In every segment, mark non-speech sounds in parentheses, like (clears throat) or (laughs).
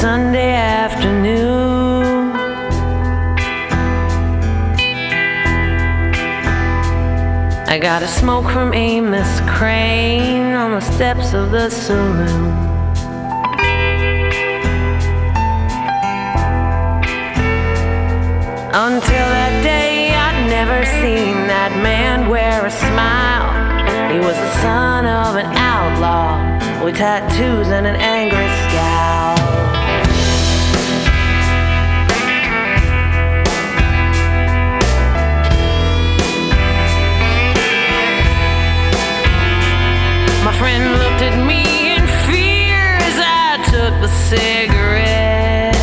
Sunday afternoon. I got a smoke from Amos Crane on the steps of the saloon. Until that day, I'd never seen that man wear a smile. He was the son of an outlaw with tattoos and an angry friend looked at me in fear as I took the cigarette.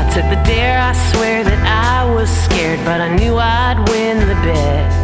I took the dare, I swear that I was scared, but I knew I'd win the bet.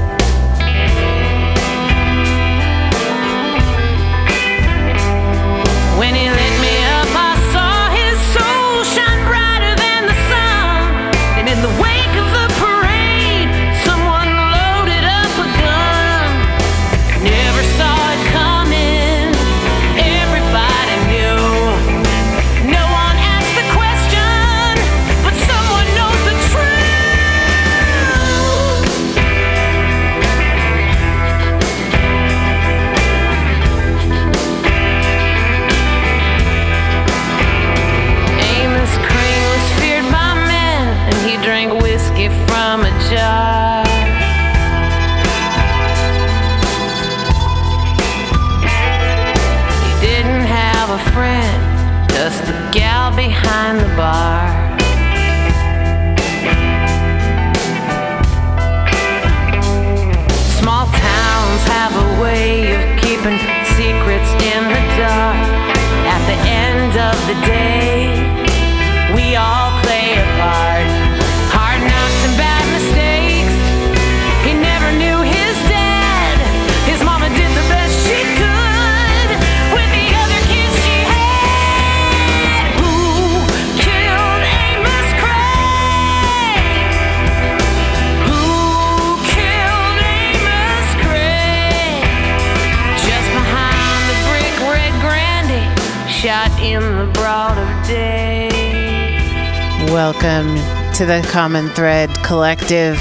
Welcome to the Common Thread Collective.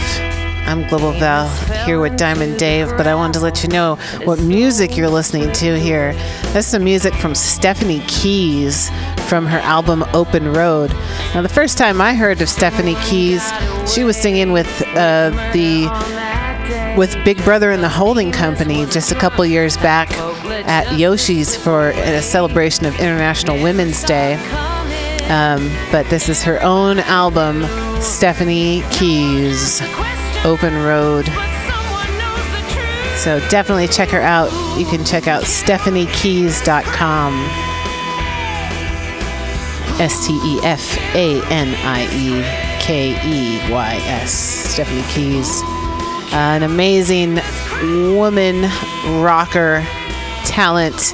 I'm Global Val here with Diamond Dave, but I wanted to let you know what music you're listening to here. That's some music from Stefanie Keys from her album Open Road. Now, the first time I heard of Stefanie Keys, she was singing with uh, the with Big Brother and the Holding Company just a couple years back at Yoshi's for a celebration of International Women's Day. Um, but this is her own album, Stefanie Keys, Open Road. So definitely check her out. You can check out stefaniekeys.com. S T E F A N I E K E Y S. Stefanie Keys. Uh, an amazing woman rocker talent.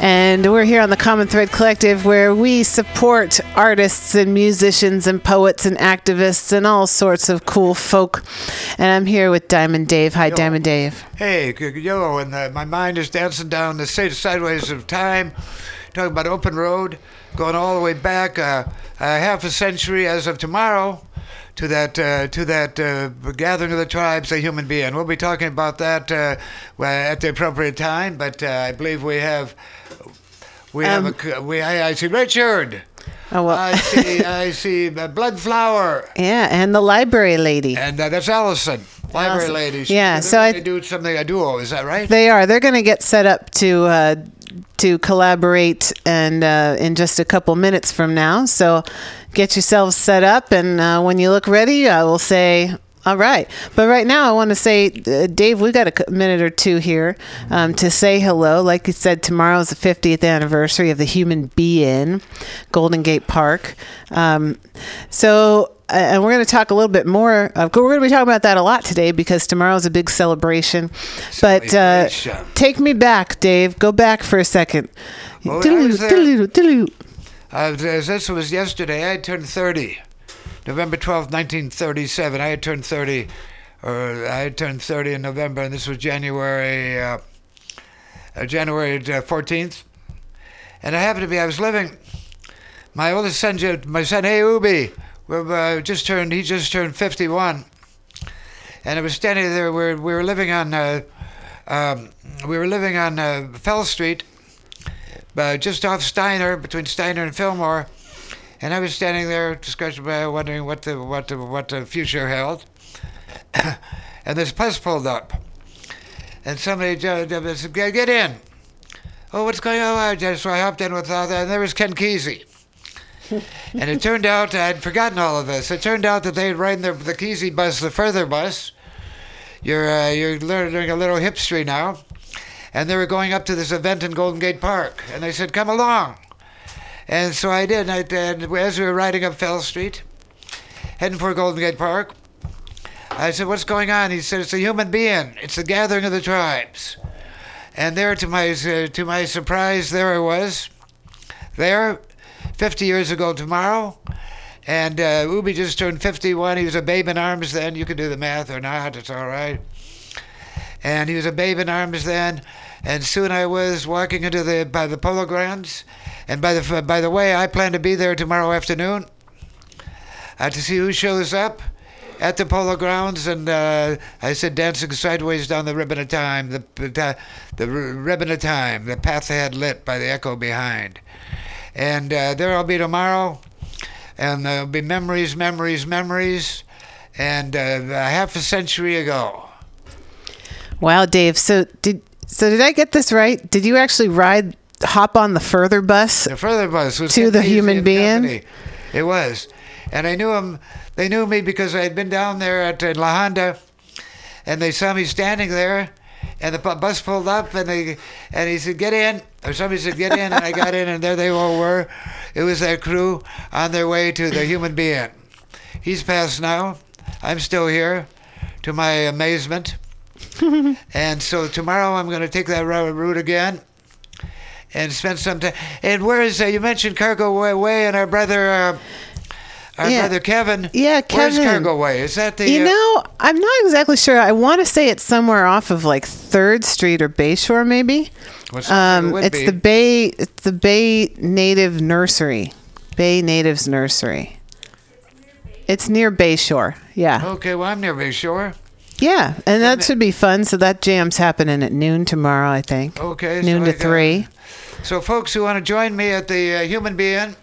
And we're here on the Common Thread Collective where we support artists and musicians and poets and activists and all sorts of cool folk. And I'm here with Diamond Dave. Hi, Diamond Dave. Hey, yo, and uh, my mind is dancing down the side- sideways of time, talking about open road, going all the way back uh, a half a century as of tomorrow to that uh, to that uh, gathering of the tribes, a Human Be-In. We'll be talking about that uh, at the appropriate time, but uh, I believe we have we have a c we I, I see Richard. Oh, well. I see I (laughs) see uh, Blood Flower. Yeah, and the library lady. And uh, that's Allison, library Allison. lady. Yeah, so I- do something a duo. Is that right? They are. They're going to get set up to uh, to collaborate, and uh, in just a couple minutes from now. So get yourselves set up, and uh, when you look ready, I will say. All right, but right now I want to say, uh, Dave, we got a minute or two here um, to say hello. Like you said, tomorrow is the 50th anniversary of the Human Be-In, Golden Gate Park. Um, so uh, and we're going to talk a little bit more. Uh, we're going to be talking about that a lot today because tomorrow is a big celebration. But uh, take me back, Dave. Go back for a second. Well, Uh, this was yesterday, I turned 30. November 12th, 1937. I had turned 30, or I had turned 30 in November, and this was January, uh, uh, January uh, 14th. And I happened to be, I was living, my oldest son, my son, hey, Ubi, uh, just turned, he just turned 51. And I was standing there, we were, we were living on, uh, um, we were living on uh, Fell Street, uh, just off Steiner, between Steiner and Fillmore, and I was standing there, discussing, uh, wondering what the what the what the future held. (coughs) and this bus pulled up, and somebody ju- said, "Get in." Oh, what's going on? So I hopped in with uh, and there was Ken Kesey. (laughs) and it turned out I'd forgotten all of this. It turned out that they had ridden the, the Kesey bus, the Furthur bus. You're uh, you're learning a little hipstery now and they were going up to this event in Golden Gate Park, and they said, "Come along." And so I did. And, I, and as we were riding up Fell Street, heading for Golden Gate Park, I said, "What's going on?" He said, "It's a Human Be-In. It's the gathering of the tribes." And there, to my uh, to my surprise, there I was, there, 50 years ago tomorrow. And uh, Ubi just turned 51. He was a babe in arms then. You can do the math or not. It's all right and he was a babe in arms then. And soon I was walking into the by the polo grounds, and by the by the way, I plan to be there tomorrow afternoon uh, to see who shows up at the polo grounds. And uh, I said, dancing sideways down the ribbon of time, the the, ribbon of time, the path they had lit by the echo behind. And uh, there I'll be tomorrow, and there'll be memories, memories, memories, and uh, half a century ago. Wow, Dave. So did so did I get this right? Did you actually ride hop on the Furthur bus? The Furthur bus was To the Human Be-In? company. It was, and I knew him. They knew me because I had been down there at La Honda, and they saw me standing there, and the bus pulled up, and they and he said, "Get in," or somebody said, "Get in," and I got in, and there they all were. It was their crew on their way to the Human Be-In. He's passed now. I'm still here, to my amazement. (laughs) and so tomorrow I'm going to take that route again and spend some time. And where is uh, you mentioned Cargo Way, Way and our brother, uh, our Yeah. brother Kevin? Yeah, Kevin. Where's Cargo Way? Is that the? You uh, know, I'm not exactly sure. I want to say it's somewhere off of like Third Street or Bayshore, maybe. what's Um, would it's be. the Bay. It's the Bay Native Nursery, Bay Natives Nursery. It's near Bayshore. Yeah, Okay, well I'm near Bay Shore. Yeah, and that should be fun. So that jam's happening at noon tomorrow, I think. Okay, noon I to three. So folks who want to join me at the uh, Human Be-In,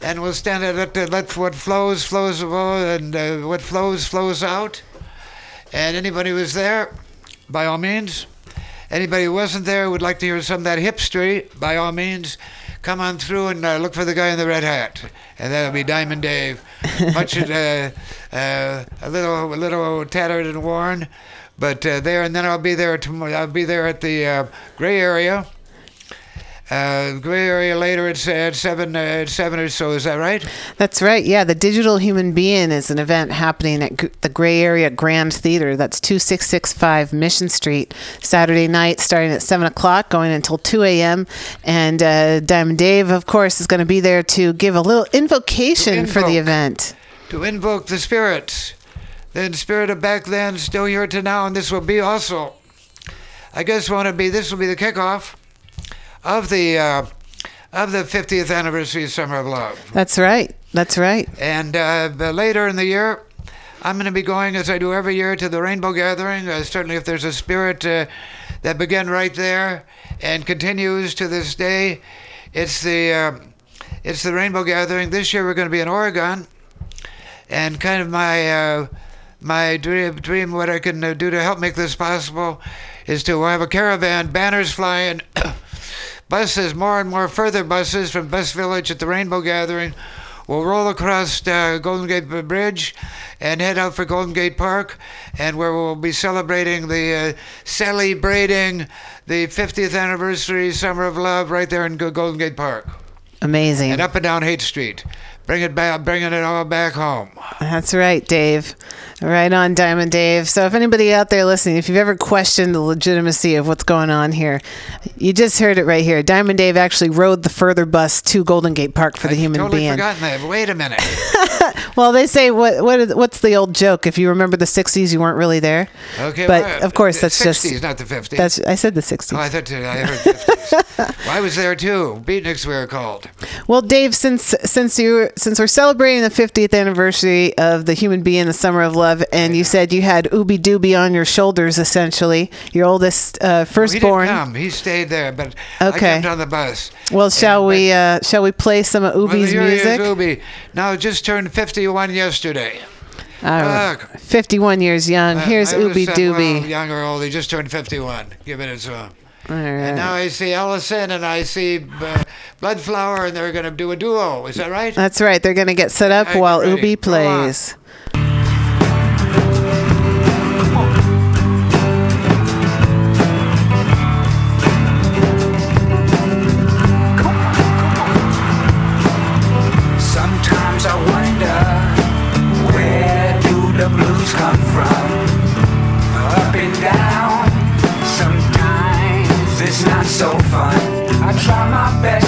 and we'll stand at let, uh, let what flows flows away, and uh, what flows flows out. And anybody who's there, by all means. Anybody who wasn't there would like to hear some of that hipstery, by all means, come on through and uh, look for the guy in the red hat, and that'll be Diamond Dave. Much (laughs) uh, uh, a little a little tattered and worn, but uh, there. And then I'll be there tomorrow. I'll be there at the uh, gray area. Uh, gray area later. It's at seven. Uh, at seven or so. Is that right? That's right. Yeah, the Digital Human Be-In is an event happening at G- the Gray Area Grand Theater. That's 2665 Mission Street, Saturday night, starting at 7 o'clock, going until 2 a.m. And uh, Diamond Dave, of course, is going to be there to give a little invocation To for the event. to invoke the spirits. The spirit of back then, still here to now, and this will be also. I guess want to be. This will be the kickoff of the uh, of the 50th anniversary of Summer of Love. That's right. That's right. And uh, later in the year, I'm going to be going, as I do every year, to the Rainbow Gathering. Uh, certainly, if there's a spirit uh, that began right there and continues to this day, it's the uh, it's the Rainbow Gathering. This year, we're going to be in Oregon, and kind of my uh, my dream, dream, what I can uh, do to help make this possible, is to have a caravan, banners flying. Buses, more and more Furthur buses from Bus Village at the Rainbow Gathering will roll across uh, Golden Gate Bridge and head out for Golden Gate Park, and where we'll be celebrating the uh, celebrating the 50th anniversary Summer of Love right there in Golden Gate Park Amazing. and up and down Haight Street. Bring it back, bringing it all back home. That's right, Dave. Right on, Diamond Dave. So, if anybody out there listening, if you've ever questioned the legitimacy of what's going on here, you just heard it right here. Diamond Dave actually rode the Furthur bus to Golden Gate Park for the I'd human totally being. forgotten that. Wait a minute. (laughs) Well, they say what what is, what's the old joke? If you remember the '60s, you weren't really there. Okay, but well, of course, that's 60s, just not the 50s. that's I said the '60s. Oh, I thought I heard 50s. (laughs) well, I was there too. Beatniks we were called. Well, Dave, since since you since we're celebrating the 50th anniversary of the Human Be-In, the Summer of Love, and you said you had Ooby Dooby on your shoulders, essentially, your oldest uh, He didn't come. He stayed there, but Okay. I jumped on the bus. Well, shall And- we uh, shall we play some of Well, Ooby's is, music? Ubi. Now just turned 51 yesterday. All right. Look. 51 years young. Uh, Here's Ooby Well, Dooby. young or old, he just turned 51. Give it a song. All And now I see Ellison and I see uh, Bloodflower, and they're going to do a duo. Is that right? That's right. They're going to get set up right, while ready. On. plays. So fun. I try my best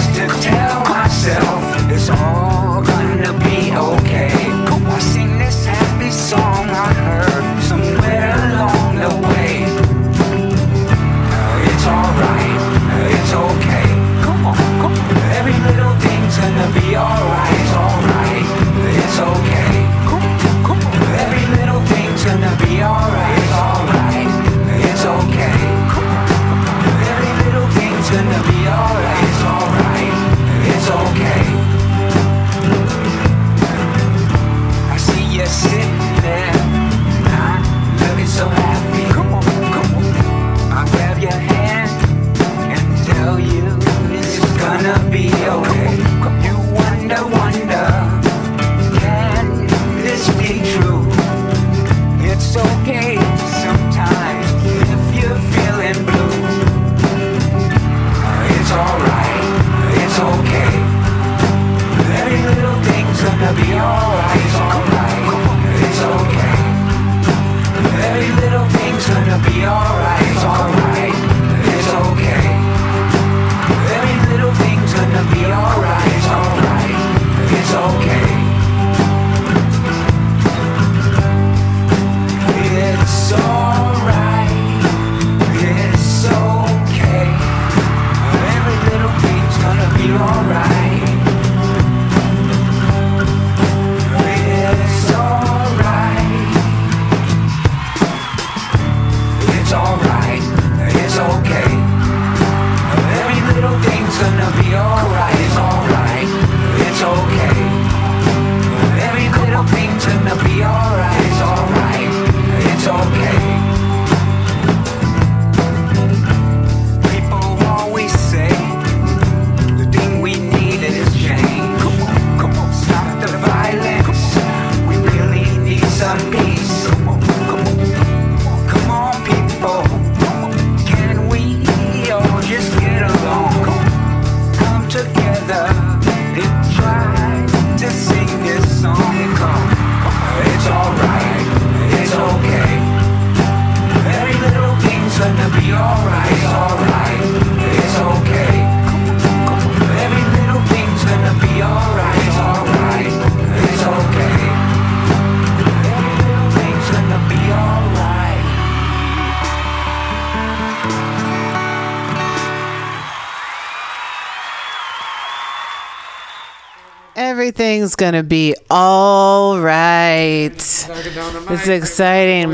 Everything's gonna be all right. It's exciting.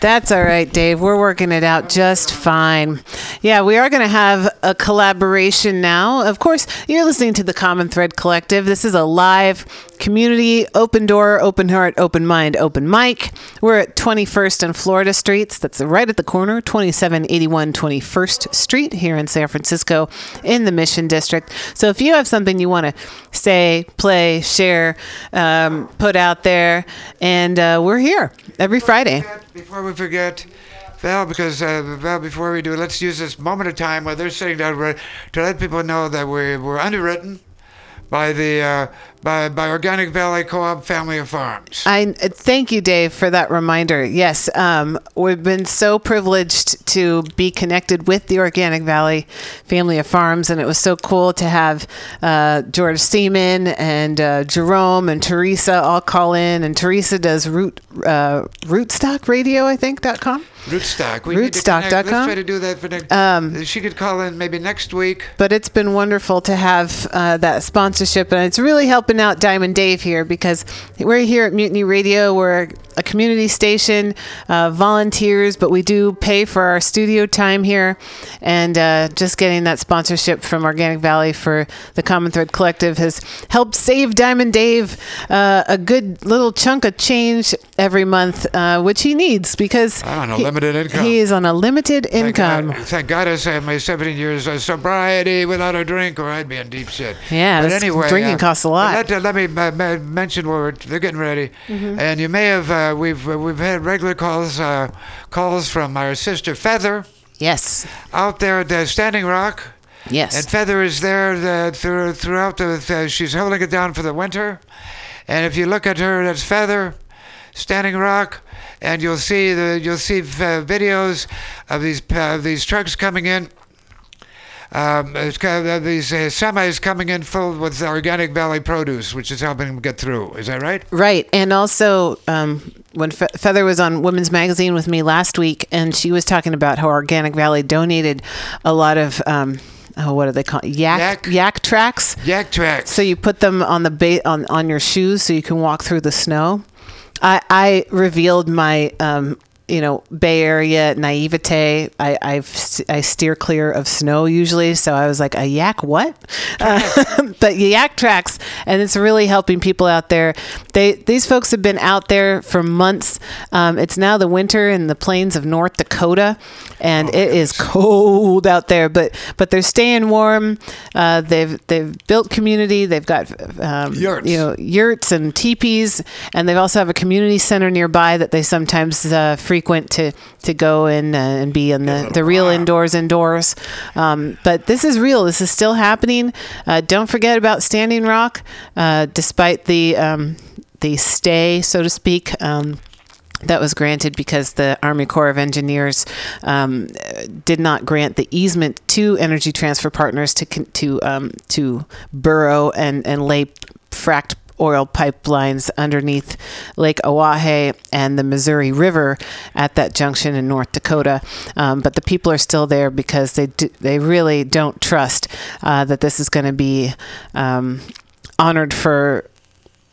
That's all right, Dave. We're working it out just fine. Yeah, we are to have a collaboration now. Of course, you're listening to the Common Thread Collective. This is a live community, open door, open heart, open mind, open mic. We're at 21st and Florida Streets. That's right at the corner, 2781 21st Street here in San Francisco in the Mission District. So if you have something you want to say, play, share, um, put out there, and uh, we're here every Friday. Before we forget, Val, because uh, Val, before we do, let's use this moment of time while they're sitting down to let people know that we we're underwritten by the uh, by by Organic Valley Co-op Family of Farms. I thank you, Dave, for that reminder. Yes, um, we've been so privileged to be connected with the Organic Valley family of farms, and it was so cool to have uh, George Siemon and uh, Jerome and Teresa all call in. And Teresa does root uh, Rootstock Radio, I think dot com. Rootstock. We Rootstock.com? Let's try to do that for next. Um, she could call in maybe next week. but it's been wonderful to have uh, that sponsorship and it's really helping out diamond dave here because we're here at mutiny radio we're a community station uh, volunteers but we do pay for our studio time here and uh, just getting that sponsorship from organic valley for the common thread collective has helped save diamond dave uh, a good little chunk of change every month uh, which he needs because on a he- limited income. he is on a limited Thank income God, thank God I have my 17 years of sobriety without a drink, or I'd be in deep shit. Yeah, but anyway, drinking uh, costs a lot. Let, uh, let me uh, mention where we're, they're getting ready, Mm-hmm. and you may have uh, we've uh, we've had regular calls uh, calls from our sister Feather yes out there at Standing Rock. yes And Feather is there through, throughout the. Uh, she's holding it down for the winter, and if you look at her, that's Feather, Standing Rock, and you'll see the you'll see uh, videos of these uh, these trucks coming in. Um, kind of, these uh, semis coming in full with organic valley produce, which is helping them get through. Is that right? Right. And also, um, when Fe- Feather was on Women's Magazine with me last week, and she was talking about how Organic Valley donated a lot of, um, oh, what do they call it? Yak, Yak. Yaktrax. Yak tracks. So you put them on the ba- on on your shoes so you can walk through the snow. I I revealed my um you know Bay Area naivete. I I've, I steer clear of snow usually, so I was like a yak what? Uh, (laughs) but Yaktrax, and it's really helping people out there. They these folks have been out there for months. Um, it's now the winter in the plains of North Dakota, and it is cold out there. But but they're staying warm. Uh, they've they've built community. They've got um, Yurts. you know yurts and teepees, and they also have a community center nearby that they sometimes uh, frequent to to go in uh, and be in the, the real indoors indoors. Um, but this is real. This is still happening. Uh, don't forget about Standing Rock, uh, despite the um, the stay, so to speak. Um, that was granted because the Army Corps of Engineers um, did not grant the easement to Energy Transfer Partners to to um, to burrow and and lay fracked oil pipelines underneath Lake Oahe and the Missouri River at that junction in North Dakota. Um, but the people are still there because they do, they really don't trust uh, that this is going to be um, honored for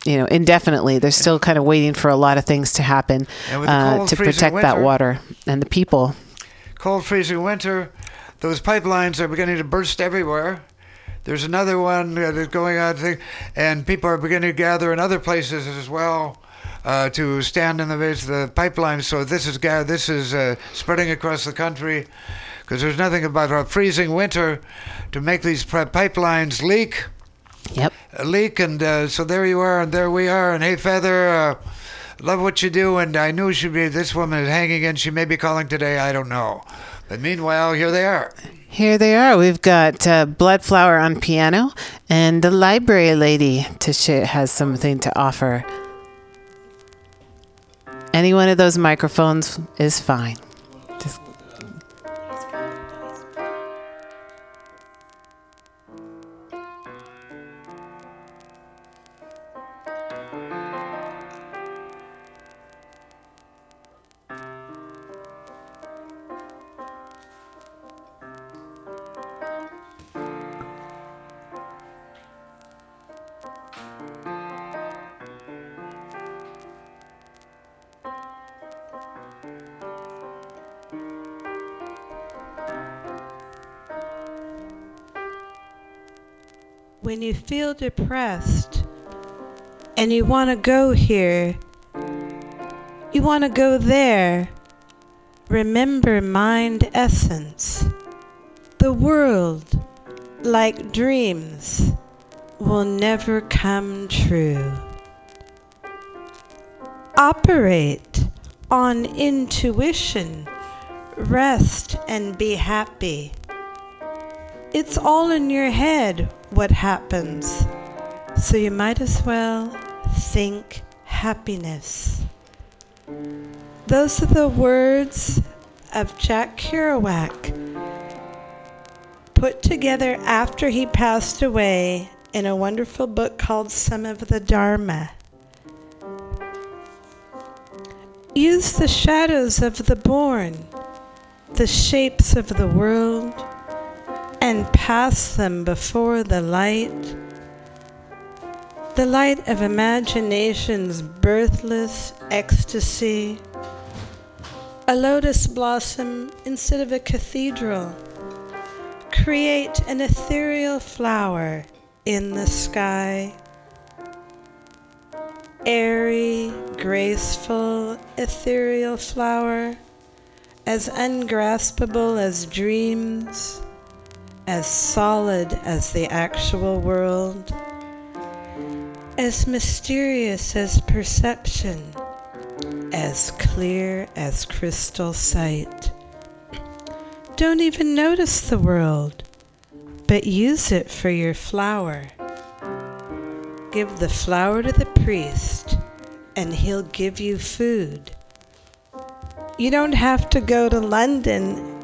you know indefinitely they're still kind of waiting for a lot of things to happen And with the uh, cold, to protect that water and the people Cold, freezing winter. Those pipelines are beginning to burst everywhere. There's another one that is going on, thing, and people are beginning to gather in other places as well. Uh, to stand in the midst of the pipeline, so this is this is uh, spreading across the country, because there's nothing about a freezing winter to make these pipelines leak Yep. leak, and uh, so there you are, and there we are. And hey, Feather, uh, love what you do, and I knew she'd be. This woman is hanging in. She may be calling today. I don't know. But meanwhile, here they are. Here they are. We've got uh, Bloodflower on piano, and the library lady to sh- has something to offer. Any one of those microphones is fine. You feel depressed and you want to go here, you want to go there, remember mind essence. The world, like dreams, will never come true. Operate on intuition, rest and be happy. It's all in your head what happens. So you might as well think happiness. Those are the words of Jack Kerouac, put together after he passed away in a wonderful book called Some of the Dharma. Use the shadows of the born, the shapes of the world, and pass them before the light, the light of imagination's birthless ecstasy, a lotus blossom instead of a cathedral. Create an ethereal flower in the sky. Airy, graceful, ethereal flower, as ungraspable as dreams as solid as the actual world, as mysterious as perception, as clear as crystal sight. Don't even notice the world, but use it for your flower. Give the flower to the priest, and he'll give you food. You don't have to go to London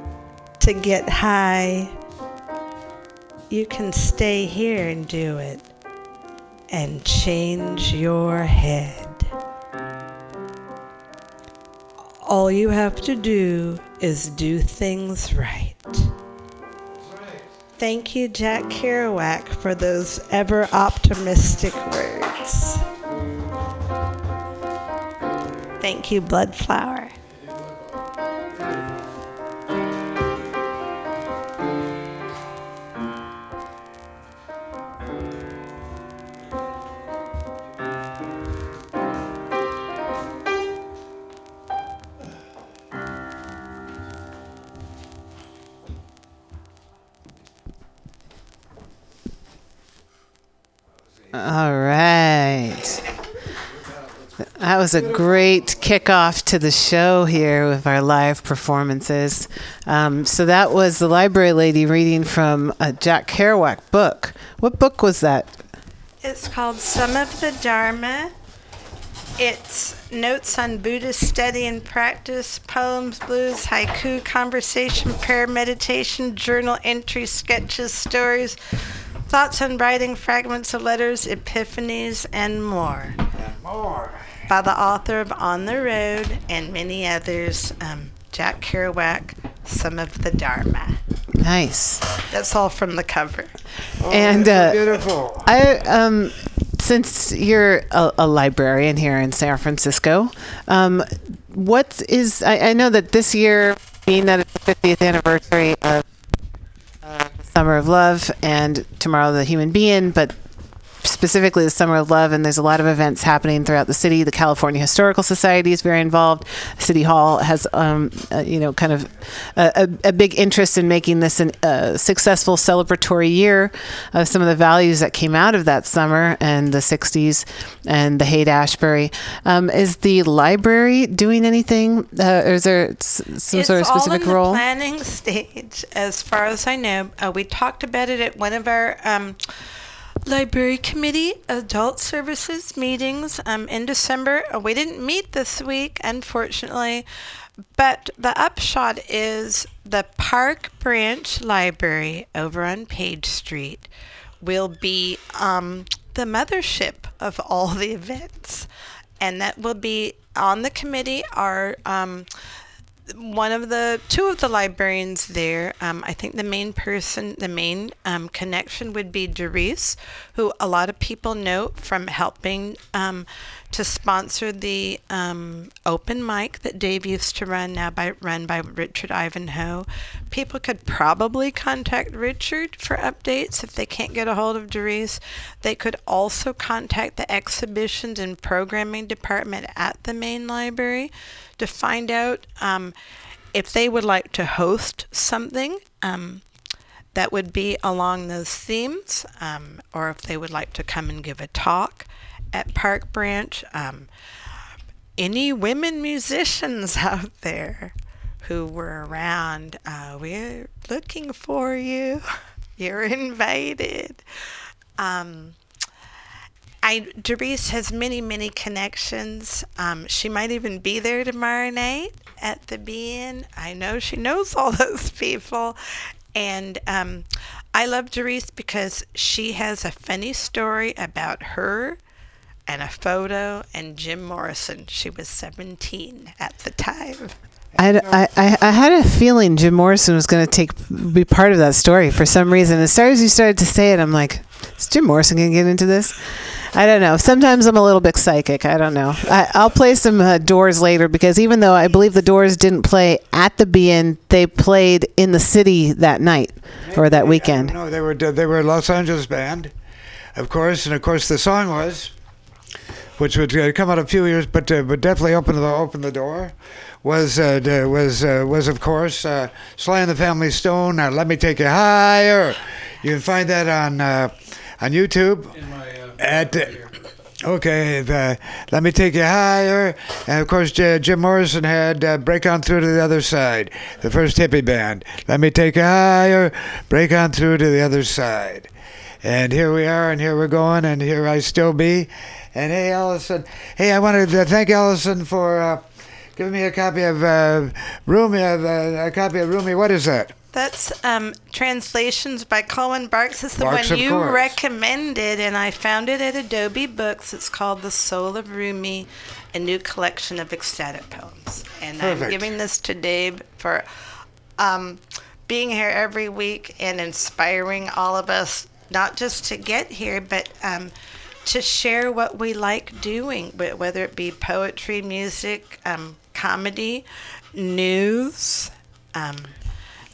to get high you can stay here and do it and change your head. All you have to do is do things right. Thank you, Jack Kerouac, for those ever optimistic words. Thank you, Bloodflower. All right. That was a great kickoff to the show here with our live performances. Um, so that was the library lady reading from a Jack Kerouac book. What book was that? It's called Some of the Dharma. It's notes on Buddhist study and practice, poems, blues, haiku, conversation, prayer, meditation, journal entries, sketches, stories, thoughts on writing, fragments of letters, epiphanies, and more. And More. By the author of On the Road and many others, um, Jack Kerouac, Some of the Dharma. Nice. That's all from the cover. and uh, Beautiful. I um since you're a, a librarian here in San Francisco, um, what is I, I know that this year being that it's the 50th anniversary of the Summer of Love and Tomorrow the Human Be-In, but specifically the Summer of Love, and there's a lot of events happening throughout the city. The California Historical Society is very involved. City Hall has, um, uh, you know, kind of a, a, a big interest in making this a uh, successful celebratory year of some of the values that came out of that summer and the 60s and the Haight Ashbury. Um, is the library doing anything, uh, or is there some it's sort of all specific in the role? planning (laughs) stage, as far as I know. Uh, we talked about it at one of our um, library committee adult services meetings um, in December. Uh, we didn't meet this week, unfortunately, but the upshot is the Park Branch Library over on Page Street will be um, the mothership of all the events, and that will be on the committee are. Um, one of the two of the librarians there um, i think the main person the main um, connection would be Doris, who a lot of people know from helping um, to sponsor the um, open mic that dave used to run now by run by richard ivanhoe people could probably contact richard for updates if they can't get a hold of Doris. they could also contact the exhibitions and programming department at the main library to find out um, if they would like to host something um, that would be along those themes, um, or if they would like to come and give a talk at Park Branch. Um, any women musicians (laughs) out there who were around, uh, we're looking for you. (laughs) You're invited. Um, I Doris has many, many connections. Um, she might even be there tomorrow night at the Be-In. I know she knows all (laughs) those people. And um, I love Doris because she has a funny story about her and a photo and Jim Morrison. She was 17 at the time. I, I, I- I had a feeling Jim Morrison was going to take be part of that story for some reason. As soon as you started to say it, I'm like, is Jim Morrison going to get into this? I don't know. Sometimes I'm a little bit psychic. I don't know. I, I'll play some uh, Doors later because even though I believe the Doors didn't play at the Be-In, they played in the city that night or that weekend. No, they were they were a Los Angeles band, of course, and of course the song was, which would uh, come out a few years, but uh, but definitely opened the opened the door, was uh, was uh, was of course uh, Sly and the Family Stone. Uh, Let me take you higher. You can find that on uh, on YouTube. At okay, the, let me take you higher, and of course J- Jim Morrison had uh, "Break On Through to the Other Side," the first hippie band. Let me take you higher, break on through to the other side, and here we are, and here we're going, and here I still be, and hey Allison, hey I wanted to thank Allison for uh, giving me a copy of uh, Rumi, uh, a copy of Rumi. What is that? That's um, translations by Coleman Barks. It's the Barks, one you course. recommended, and I found it at Adobe Books. It's called The Soul of Rumi, a new collection of ecstatic poems. And I'm giving this to Dave for um, being here every week and inspiring all of us, not just to get here, but um, to share what we like doing, whether it be poetry, music, um, comedy, news. Um,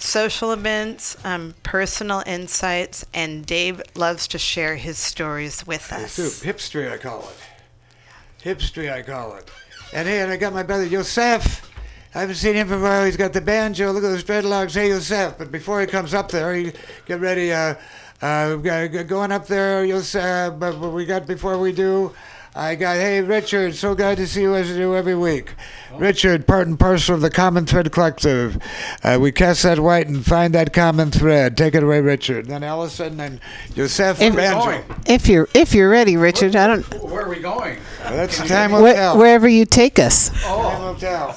social events, um, personal insights, and Dave loves to share his stories with us. Hipstery, I call it. Hipstery, I call it. And hey, and I got my brother Yosef. I haven't seen him for a while. He's got the banjo. Look at those dreadlocks. Hey, Yosef. But before he comes up there, he get ready. Uh, uh, g- g- going up there, you'll Yosef. But what we got before we do, I got. Hey, Richard. So glad to see you as you do every week. Richard, part and parcel of the Common Thread Collective. Uh, we cast that white and find that common thread. Take it away, Richard. Then Allison and Yosef. If- banjo. Going. If you're if you're ready, Richard, I don't Where are we going? That's the time will wh- tell. wherever you take us. Oh. Time will tell.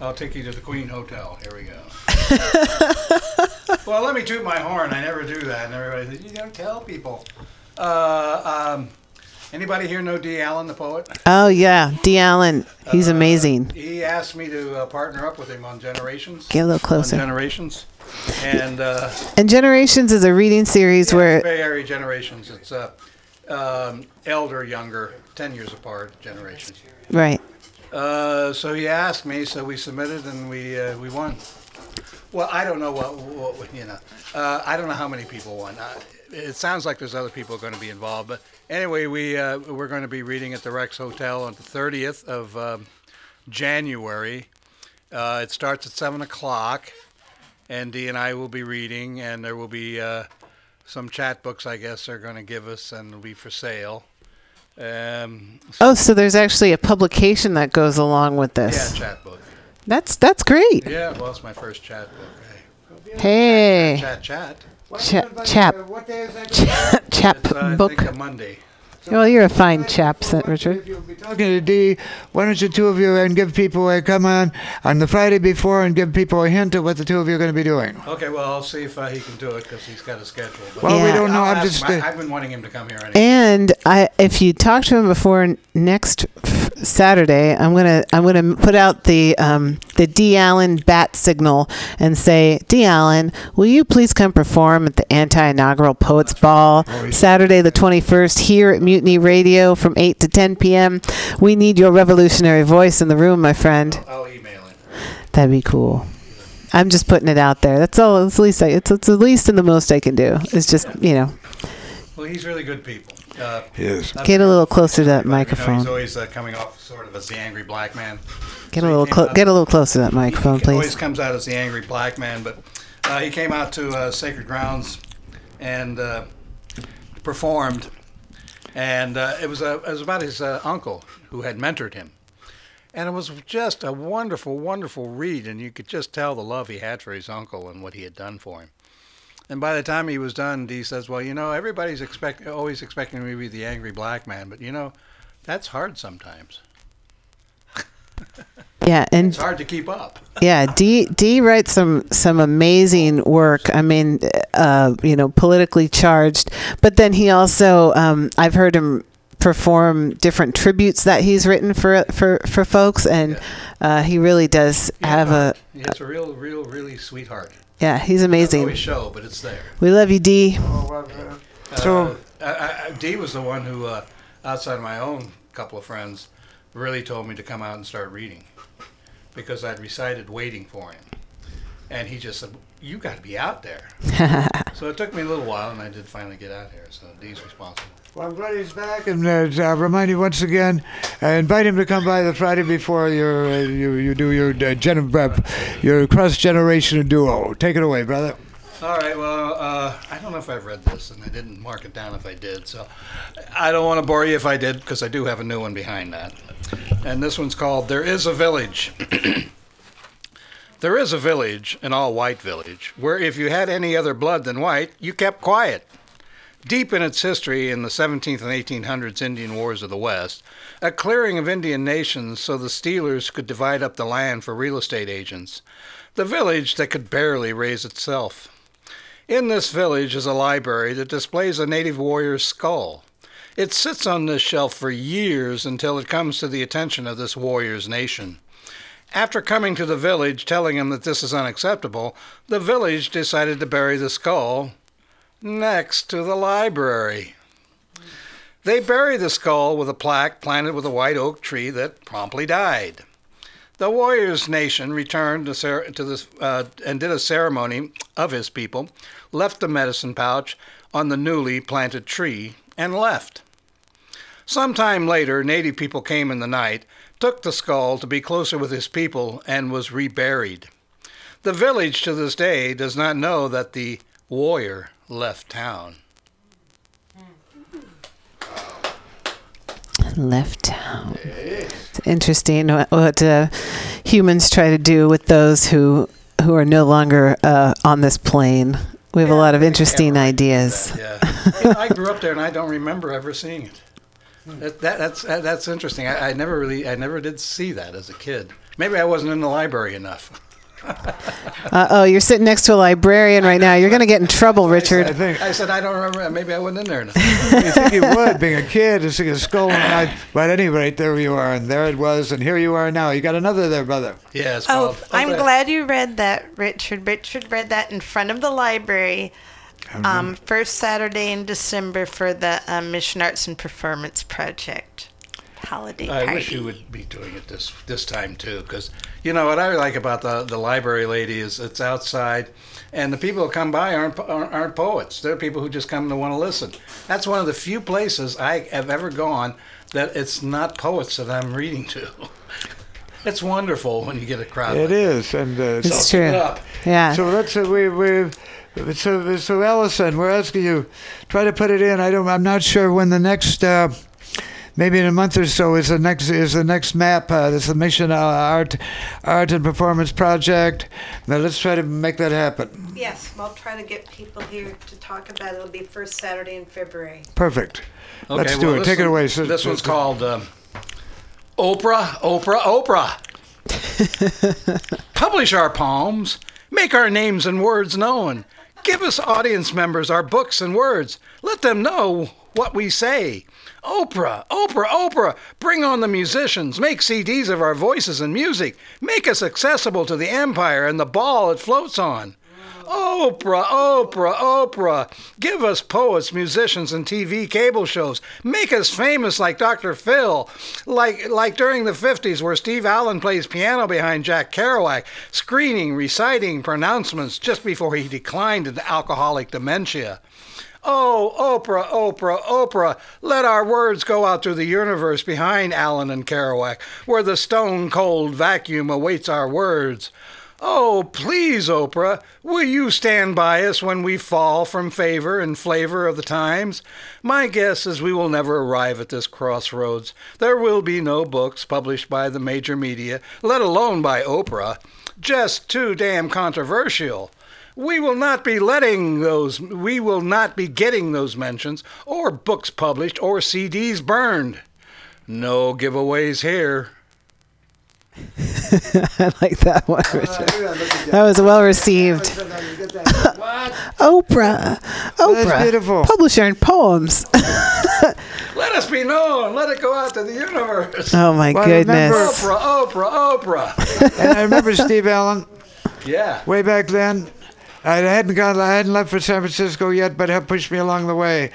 I'll take you to the Queen Hotel. Here we go. (laughs) well, let me toot my horn. I never do that. And everybody says, you don't tell people. Uh, um, anybody here know D. Allen, the poet? Oh yeah, D. Allen, he's amazing. He asked me to uh, partner up with him on Generations. Get a little On closer. Generations. And uh, And Generations is a reading series yeah, where it's Bay Area Generations. It's uh, um, elder, younger, 10 years apart generations. right. Uh, so he asked me, so we submitted and we uh, we won. Well, I don't know what, what you know. Uh, I don't know how many people won. Uh, it sounds like there's other people going to be involved, but anyway, we uh, we're going to be reading at the Rex Hotel on the 30th of um, January. Uh, it starts at seven o'clock, and Dee and I will be reading, and there will be uh, some chat books, I guess, they're going to give us, and will be for sale. Um, Oh, so there's actually a publication that goes along with this. yeah, chat book. That's that's great. Yeah, well, it's my first chat book. Hey. Hey, Chat, chat. Cha- chap, What day is that? Cha- chap It's, uh, I book. think a Monday. Well, you're a fine chap, St. Richard. You'll be talking to Dee, why don't you two of you and give people a come on on the Friday before and give people a hint of what the two of you are going to be doing? Okay, well, I'll see if uh, he can do it because he's got a schedule. But Well, we don't know. I'll I'm ask just. him. uh, I, I've been wanting him to come here anyway. And I, if you talk to him before next f- Saturday, I'm gonna I'm gonna put out the um, the D Allen bat signal and say, D Allen, will you please come perform at the anti-inaugural Poets Ball Saturday the 21st here at Mutiny Radio from 8 to 10 p.m. We need your revolutionary voice in the room, my friend. I'll email him. That'd be cool. I'm just putting it out there. That's all. It's the least I, it's, it's the least and the most I can do. It's just you know Well, he's really good people. Uh, Yes. Get a little closer to that everybody, you know, microphone. he's always uh, coming off sort of as the angry black man. Get So a he little came clo- out- get a little closer to that microphone, please. he always please. comes out as the angry black man, but uh, he came out to uh, Sacred Grounds and uh, performed, and uh, it was uh, it was about his uh, uncle who had mentored him, and it was just a wonderful, wonderful read, and you could just tell the love he had for his uncle and what he had done for him. And by the time he was done, Dee says, "Well, you know, everybody's expect always expecting me to be the angry black man, but you know, that's hard sometimes. (laughs) Yeah, and It's hard to keep up." yeah, D D writes some some amazing work. I mean, uh, you know, politically charged, but then he also um, I've heard him perform different tributes that he's written for for for folks, and uh, he really does have a He has a real, real, really sweetheart. yeah. He's amazing. always show, but it's there. We love you, D. So- uh, I, I, Dee was the one who, uh, outside of my own couple of friends, really told me to come out and start reading because I'd recited waiting for him, and he just said, "You got to be out there." (laughs) so it took me a little while, and I did finally get out here. So Dee's responsible. Well, I'm glad he's back, and uh, I'll remind you once again, uh, invite him to come by the Friday before your uh, you you do your uh, gen- uh, your cross generation duo. Take it away, brother. All right. Well, uh, I don't know if I've read this, and I didn't mark it down if I did. So I don't want to bore you if I did, because I do have a new one behind that. And this one's called "There Is a Village." (clears throat) there is a village, an all-white village, where if you had any other blood than white, you kept quiet. Deep in its history in the 17th and 1800s Indian Wars of the West, a clearing of Indian nations so the stealers could divide up the land for real estate agents. The village that could barely raise itself. In this village is a library that displays a native warrior's skull. It sits on this shelf for years until it comes to the attention of this warrior's nation. After coming to the village telling him that this is unacceptable, the village decided to bury the skull next to the library. They bury the skull with a plaque planted with a white oak tree that promptly died. The warrior's nation returned to, cer- to uh, and did a ceremony of his people, left the medicine pouch on the newly planted tree, and left. Some time later, native people came in the night, took the skull to be closer with his people, and was reburied. The village to this day does not know that the warrior left town. left town. It's interesting what, what uh, humans try to do with those who who are no longer uh, on this plane. We have a lot of interesting ideas. Yeah, You know, I grew up there, and I don't remember ever seeing it. That, that, that's that, that's interesting. I, I never really, I never did see that as a kid. Maybe I wasn't in the library enough. (laughs) Uh, oh, you're sitting next to a librarian right now. You're going to get in trouble, I Richard. think I said I don't remember. Maybe I wasn't in there enough. (laughs) you think you would, being a kid, to see a skull. And I, but at any rate, there you are, and there it was, and here you are now. You got another there, brother. Yeah, Oh, called. I'm okay. glad you read that, Richard. Richard read that in front of the library um, first Saturday in December for the um, Mission Arts and Performance Project. Holiday I party. wish you would be doing it this this time too, because you know what I like about the the library lady is it's outside, and the people who come by aren't aren't, aren't poets. They're people who just come to want to listen. That's one of the few places I have ever gone that it's not poets that I'm reading to. (laughs) It's wonderful when you get a crowd. It like is, and uh, It's So keep true. it up. Yeah. So let's uh, we we so so Ellison, we're asking you try to put it in. I don't. I'm not sure when the next. Uh, Maybe in a month or so is the next is the next MAPP. Uh, the submission uh, art, art and performance project. Now let's try to make that happen. Yes, we'll try to get people here to talk about it. It'll be first Saturday in February. Perfect. Okay, let's do well, it. this Take it away. So- this so- one's called um, Oprah, Oprah, Oprah. (laughs) Publish our poems. Make our names and words known. Give us audience members our books and words. Let them know what we say. Oprah, Oprah, Oprah, bring on the musicians. Make CDs of our voices and music. Make us accessible to the empire and the ball it floats on. Oprah, Oprah, Oprah. Give us poets, musicians, and TV cable shows. Make us famous like Dr. Phil, like like during the 50s where Steve Allen plays piano behind Jack Kerouac, screening, reciting pronouncements just before he declined into alcoholic dementia. Oh, Oprah, Oprah, Oprah, let our words go out through the universe behind Allen and Kerouac, where the stone cold vacuum awaits our words. Oh, please, Oprah, will you stand by us when we fall from favor and flavor of the times? My guess is we will never arrive at this crossroads. There will be no books published by the major media, let alone by Oprah. Just too damn controversial. We will not be letting those, we will not be getting those mentions, or books published, or CDs burned. No giveaways here. (laughs) I like that one, Richard. That was well received. (laughs) Oprah. Oprah. beautiful. Publisher in poems. (laughs) Let us be known. Let it go out to the universe. Oh my Well, goodness. Oprah, Oprah, Oprah. and I remember Steve Allen Yeah. way back then. I hadn't gone. I hadn't left for San Francisco yet, but helped push me along the way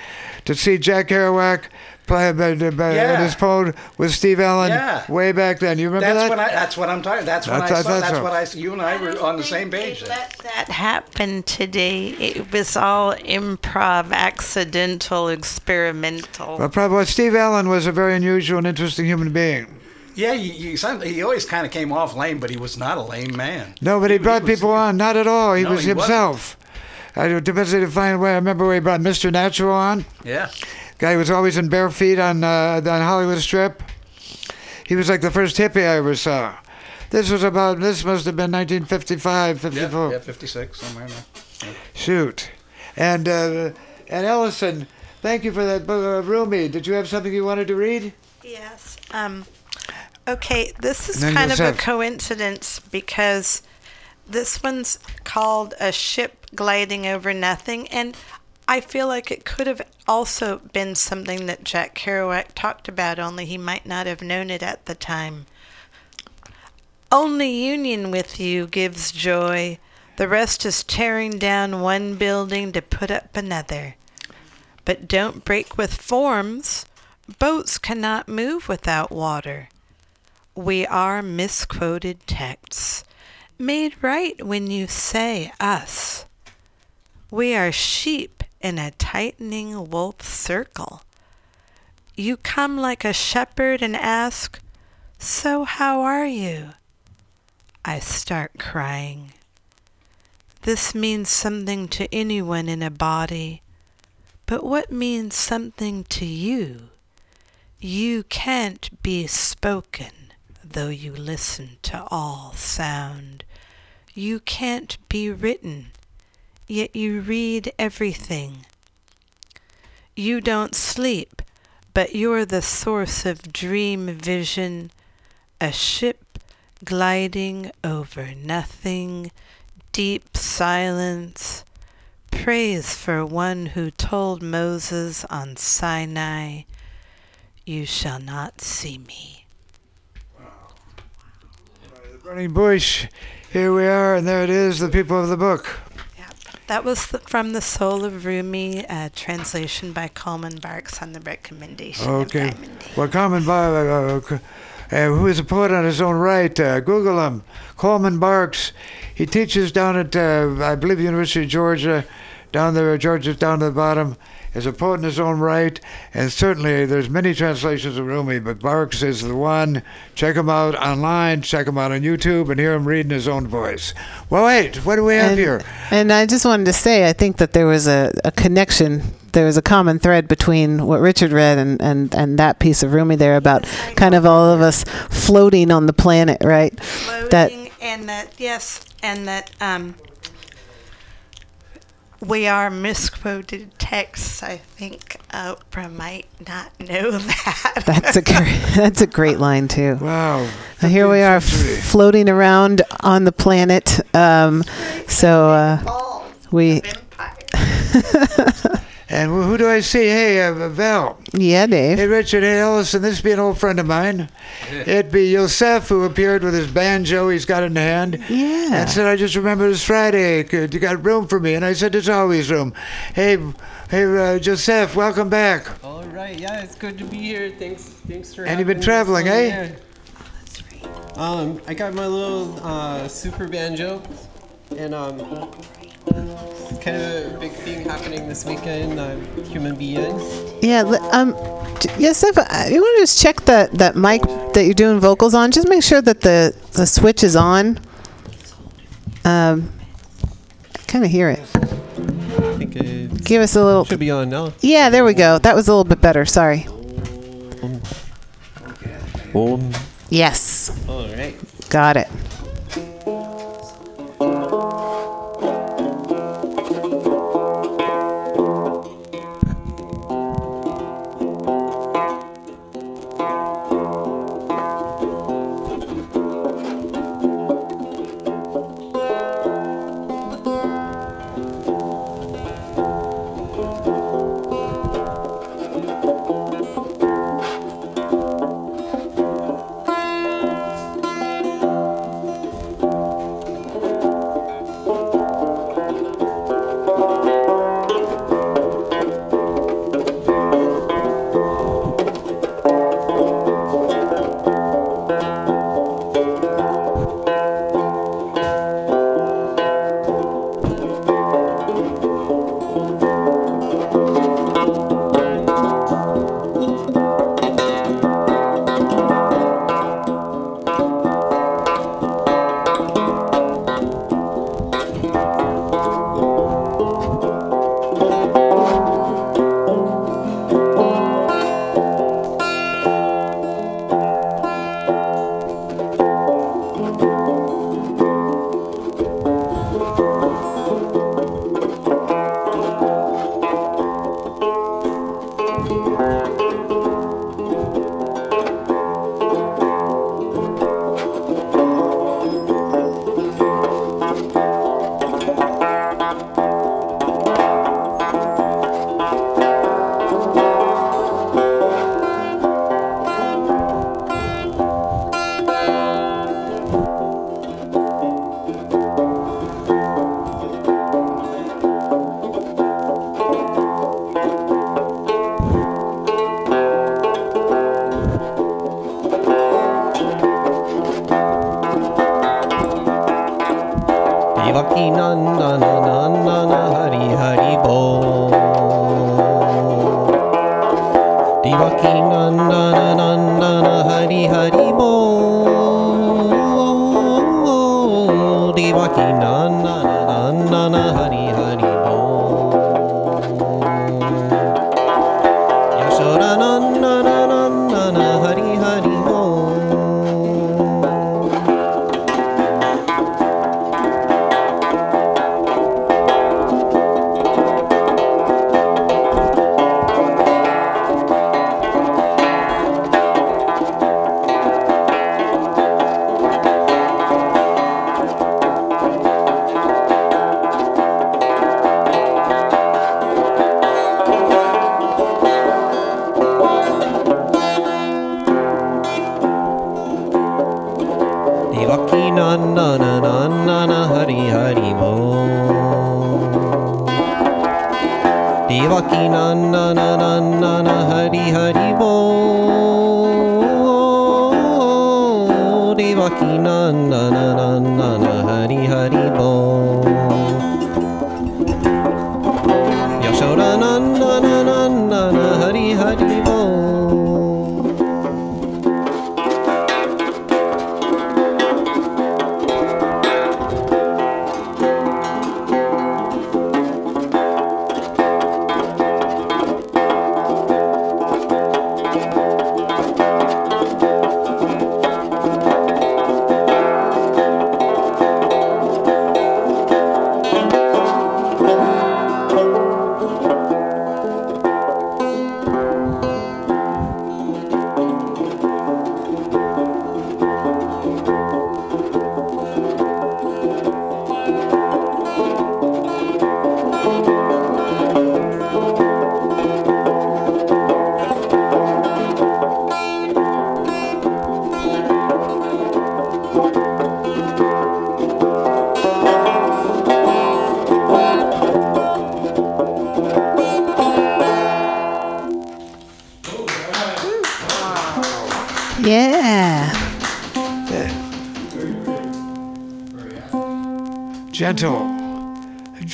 to see Jack Kerouac play uh, uh, Yeah. his poem with Steve Allen Yeah. way back then. You remember That's that? when I. That's what I'm talking. That's when That's- I saw. that's That's what- what I. You and I were on the same page. Let that happen today. It was all improv, accidental, experimental. well, probably well, Steve Allen was a very unusual and interesting human being. Yeah, you, you, some- he always kind of came off lame, but he was not a lame man. No, but he brought was- people on. Not at all. He No, was he wasn't. himself. I don't depends on the way. I remember when he brought Mr. Natural on. Yeah. Guy was always in bare feet on uh, on Hollywood Strip. He was like the first hippie I ever saw. This was about. This must have been 1955, 54. yeah, 56 somewhere. in there. Shoot, and uh, and Ellison, thank you for that book, uh, Rumi. Did you have something you wanted to read? Yes. Um, okay, this is kind of a coincidence because this one's called A Ship Gliding Over Nothing, and I feel like it could have also been something that Jack Kerouac talked about, only he might not have known it at the time. Only union with you gives joy. The rest is tearing down one building to put up another. But don't break with forms. Boats cannot move without water. We are misquoted texts, made right when you say us. We are sheep in a tightening wolf circle. You come like a shepherd and ask, So how are you? I start crying. This means something to anyone in a body, but what means something to you? You can't be spoken, though you listen to all sound. You can't be written, yet you read everything. You don't sleep, but you're the source of dream vision, a ship gliding over nothing, deep silence. Praise for one who told Moses on Sinai, You shall not see me. Burning bush. Here we are, and there it is. The people of the book. Yep. That was the, from The Soul of Rumi, uh, translation by Coleman Barks on the recommendation. of Okay. Diamond Well, Coleman Barks, uh, uh, who is a poet on his own right, uh, Google him. Coleman Barks. He teaches down at, uh, I believe, University of Georgia, down there, Georgia's down to the bottom. Is a poet in his own right, and certainly there's many translations of Rumi, but Barks is the one. Check him out online, check him out on YouTube, and hear him read in his own voice. Well, wait, what do we have and, here? and I just wanted to say, I think that there was a, a connection. There was a common thread between what Richard read and, and, and that piece of Rumi there about kind of all of us floating on the planet, right? That Floating, and that, yes, and that um, we are misquoted texts. I think Oprah might not know (laughs) that. that's a great, (laughs) that's a great line too. Wow. So here we are, f- floating around on the planet. Um, so uh, we, (laughs) And who who do I see? Hey, uh, Val. yeah, Dave. Hey, Richard. Hey, Ellison. This be an old friend of mine. It'd be Yosef who appeared with his banjo he's got in hand. Yeah. And said, I just remembered it's Friday. Could- You got room for me? And I said, There's always room. Hey, hey, uh, Joseph, welcome back. All right, yeah, it's good to be here. Thanks, thanks for. And you've been traveling, So, eh? yeah. Um, I got my little uh, super banjo, and um, it's kind of a big thing happening this weekend. Uh, human beings. Yeah, um, j- yes, if uh, you want to just check that that mic that you're doing vocals on, just make sure that the the switch is on. Um, kind of hear it. It Give us a little. should be on now. Yeah, there we go. That was a little bit better. Sorry. Um, Yes, all right. got it.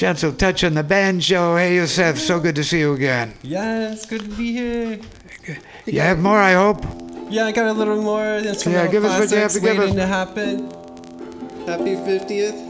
Gentle touch on the banjo. Hey, Yosef, so good to see you again. Yes, good to be here. You have more, I hope? Yeah, I got a little more instrumental Yeah, give us what you have to give us. to happen. Happy 50th.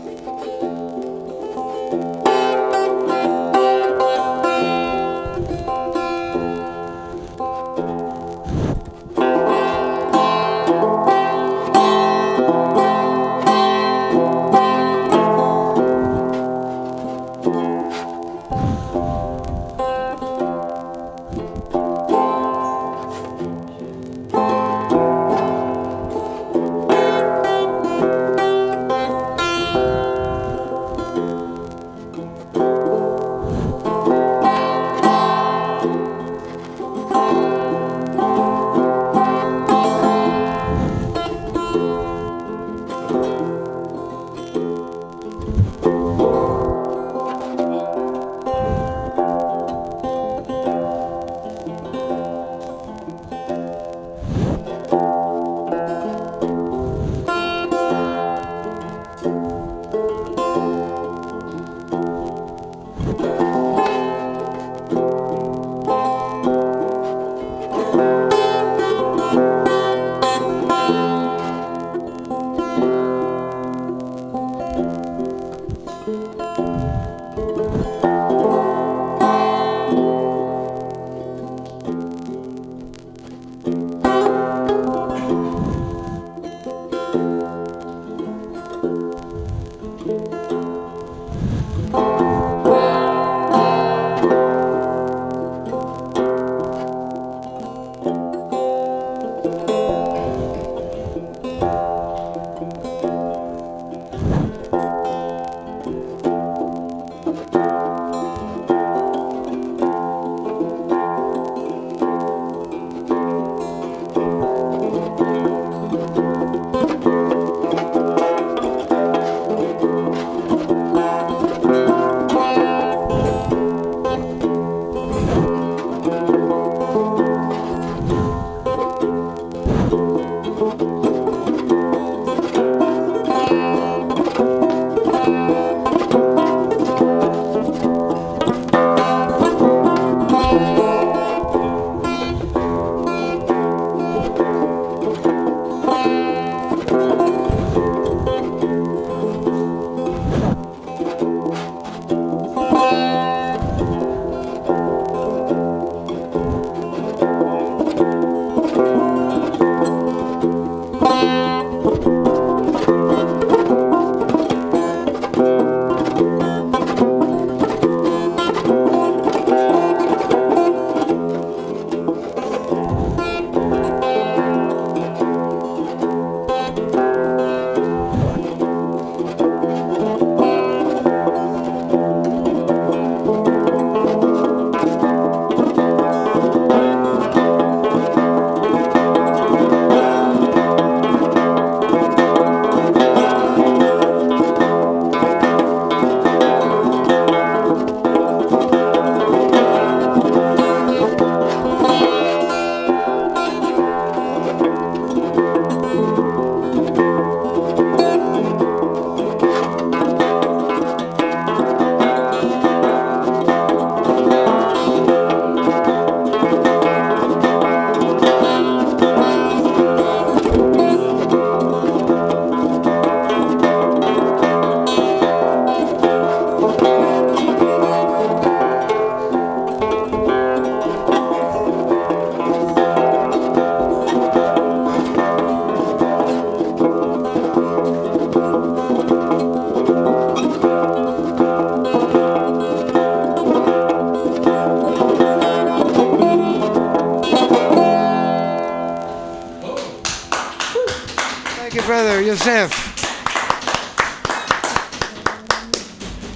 Yosef.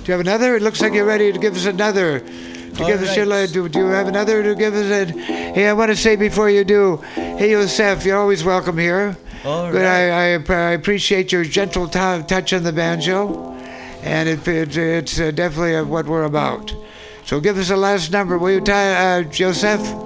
Do you have another? It looks like you're ready to give us another. To give us your, right. do, do you have another to give us? A, hey, I want to say before you do, hey Yosef, you're always welcome here. All Good. right. I, I, I appreciate your gentle t- touch on the banjo, and it, it, it's uh, definitely uh, what we're about. So give us the last number, will you, Ty, uh, Joseph?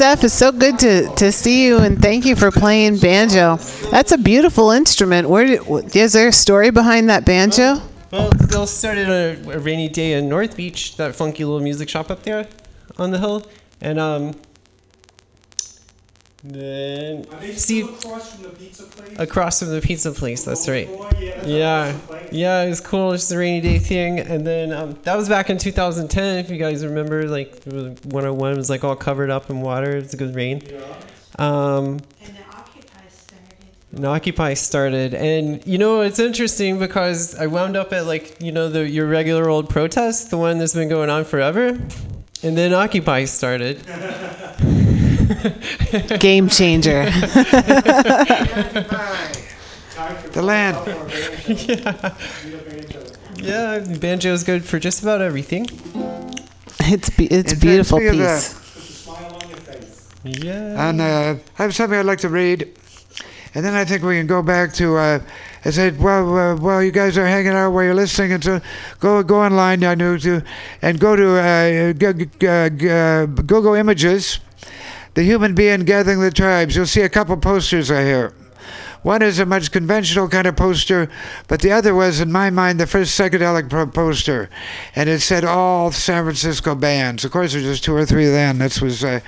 Yosef, it's so good to, to see you and thank you for playing banjo. That's a beautiful instrument. Where did, is there a story behind that banjo? Well, they all started a, a rainy day in North Beach, that funky little music shop up there on the hill, and um, Then see across from the pizza place. That's right. Yeah, yeah, it was cool. It's just a rainy day thing, and then um, that was back in 2010. If you guys remember, like 101 was like all covered up in water. It's a good rain. Um, And the Occupy started. and Occupy started, and you know it's interesting because I wound up at like you know the your regular old protest, the one that's been going on forever, and then Occupy started. Game changer. (laughs) (laughs) The land. (laughs) Yeah, yeah, banjo is good for just about everything. It's be- it's In fact, beautiful speaking of piece. Yeah. And uh, I have something I'd like to read. And then I think we can go back to. Uh, I said, well, uh, while you guys are hanging out, while you're listening, and so go go online. I knew to, and go to uh, g- g- uh, g- uh, Google Images, the Human Be-In gathering the tribes. You'll see a couple posters I here. One is a much conventional kind of poster, but the other was, in my mind, the first psychedelic poster, and it said all San Francisco bands. Of course, there's just two or three then. This was uh,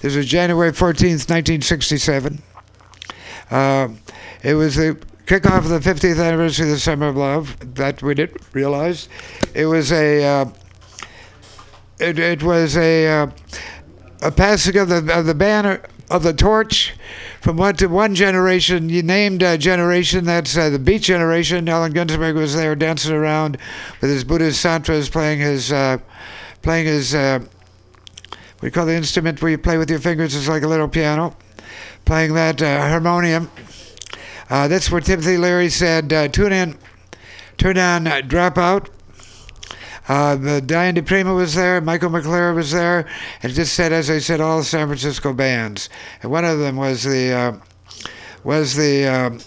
this was January 14th, 1967. Uh, it was the kickoff of the 50th anniversary of the Summer of Love. That we didn't realize. It was a uh, it, it was a uh, a passing of the of the banner of the torch from one to one generation. You named a generation that's uh, the Beat generation. Allen Ginsberg was there dancing around with his Buddhist santras, playing his uh, playing his uh, call the instrument where you play with your fingers? It's like a little piano. Playing that uh, harmonium. Uh, that's where Timothy Leary said, uh, "Tune in, turn on, drop out." Uh, the Diane di Prima was there, Michael McClure was there, and just said, as I said, all the San Francisco bands. And one of them was the uh, was the um,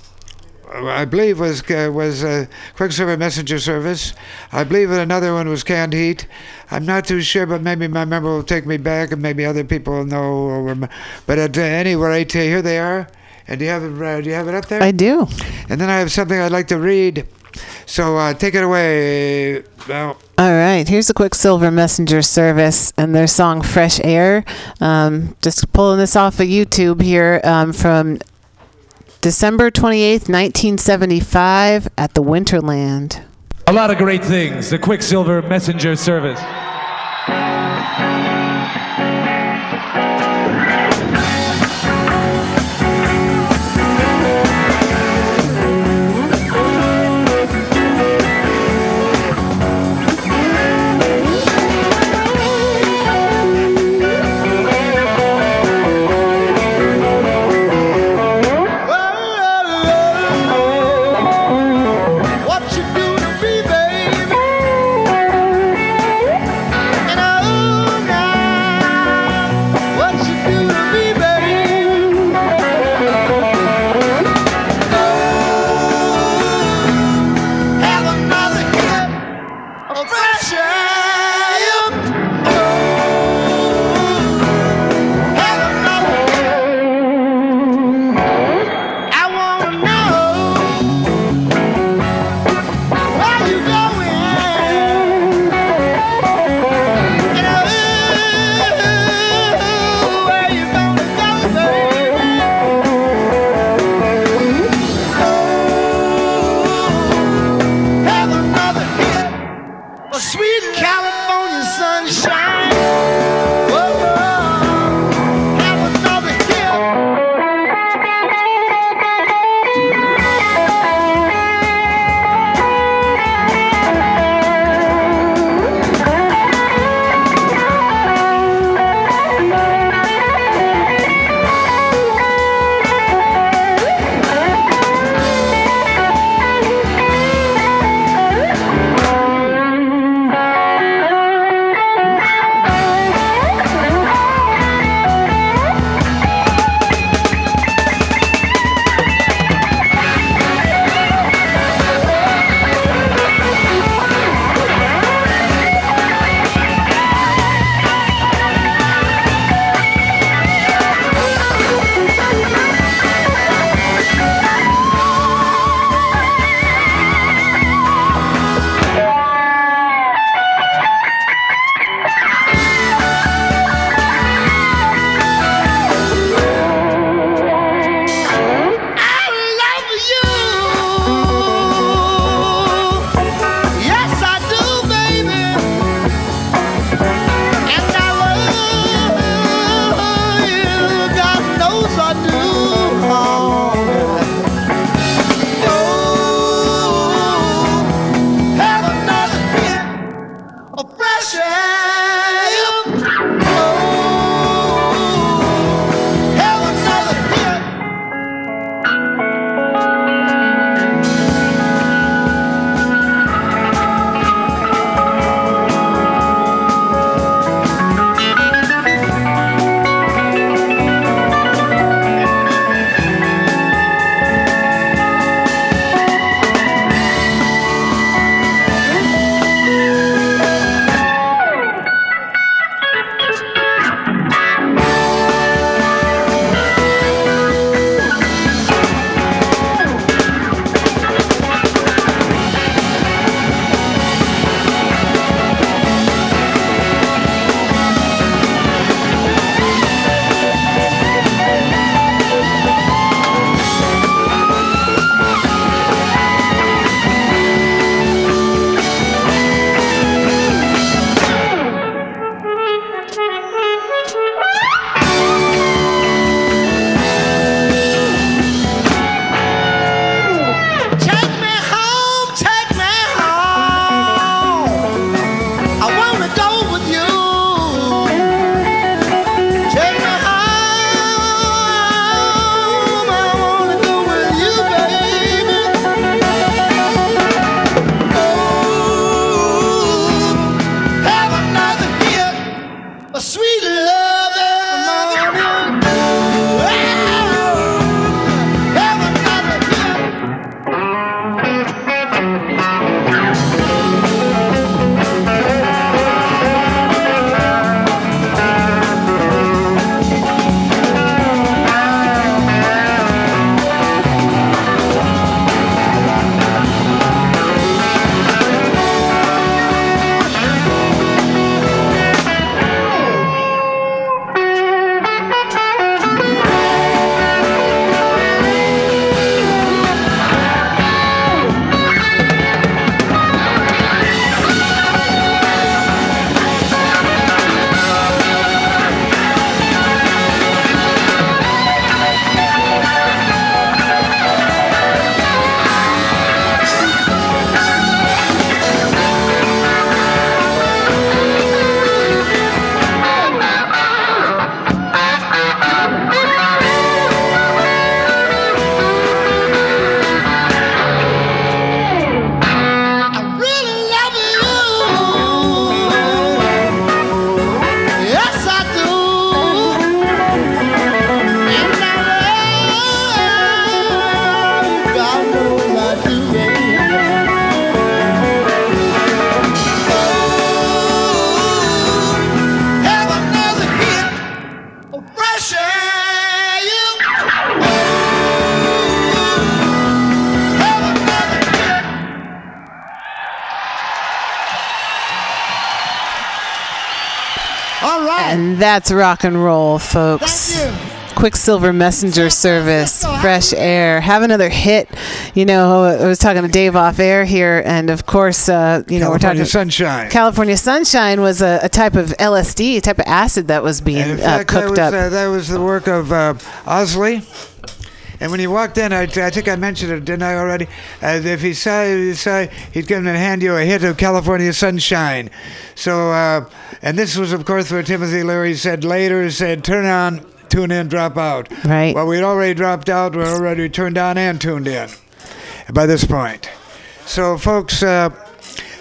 I believe was uh, was uh, Quicksilver Messenger Service. I believe that another one was Canned Heat. I'm not too sure, but maybe my memory will take me back, and maybe other people will know. Or but at uh, any rate, here they are. And do you have it? Uh, do you have it up there? I do. And then I have something I'd like to read. So uh, take it away. Well, All right, here's a Quicksilver Messenger service and their song Fresh Air. Um, just pulling this off of YouTube here um, from December 28th, 1975 at the Winterland. A lot of great things. The Quicksilver Messenger Service. And that's rock and roll, folks. Quicksilver Messenger Service, Fresh Air. Have another hit. You know, I was talking to Dave off air here, and of course, uh, you know, we're talking California Sunshine. California Sunshine was a, a type of LSD, a type of acid that was being In uh, fact, that cooked was, up. Uh, that was the work of uh, Owsley. And when he walked in, I, I think I mentioned it, didn't I already? Uh, if he saw, he saw, he'd come and hand you a hit of California Sunshine. So, uh, and this was, of course, where Timothy Leary said later, said, turn on, tune in, drop out. Right. Well, we'd already dropped out. We're already turned on and tuned in by this point. So, folks, uh,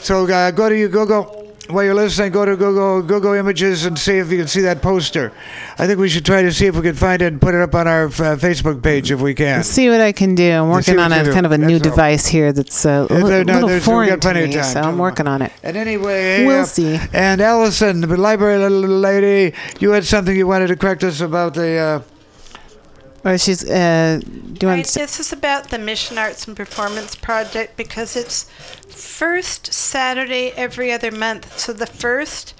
so uh, go to your Google. While you're listening, go to Google Google Images and see if you can see that poster. I think we should try to see if we can find it and put it up on our uh, Facebook page if we can. See what I can do. I'm working on a kind of a new all. device here that's uh, a li- no, little there's- foreign got to me, time. so I'm working on it. And anyway, We'll uh, see. And Allison, the library little lady, you had something you wanted to correct us about the. Uh, Or she's. Uh, do you Right, this is about the Mission Arts and Performance Project because it's first Saturday every other month. So the first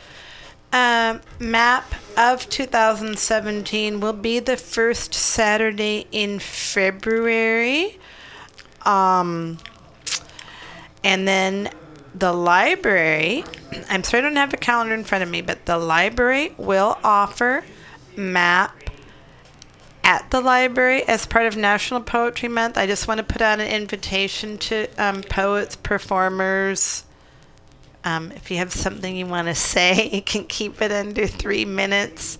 um, MAPP of 2017 will be the first Saturday in February. Um, and then the library, I'm sorry I don't have a calendar in front of me, but the library will offer MAPP at the library as part of National Poetry Month. I just want to put out an invitation to um, poets, performers. Um, if you have something you want to say, (laughs) you can keep it under three minutes.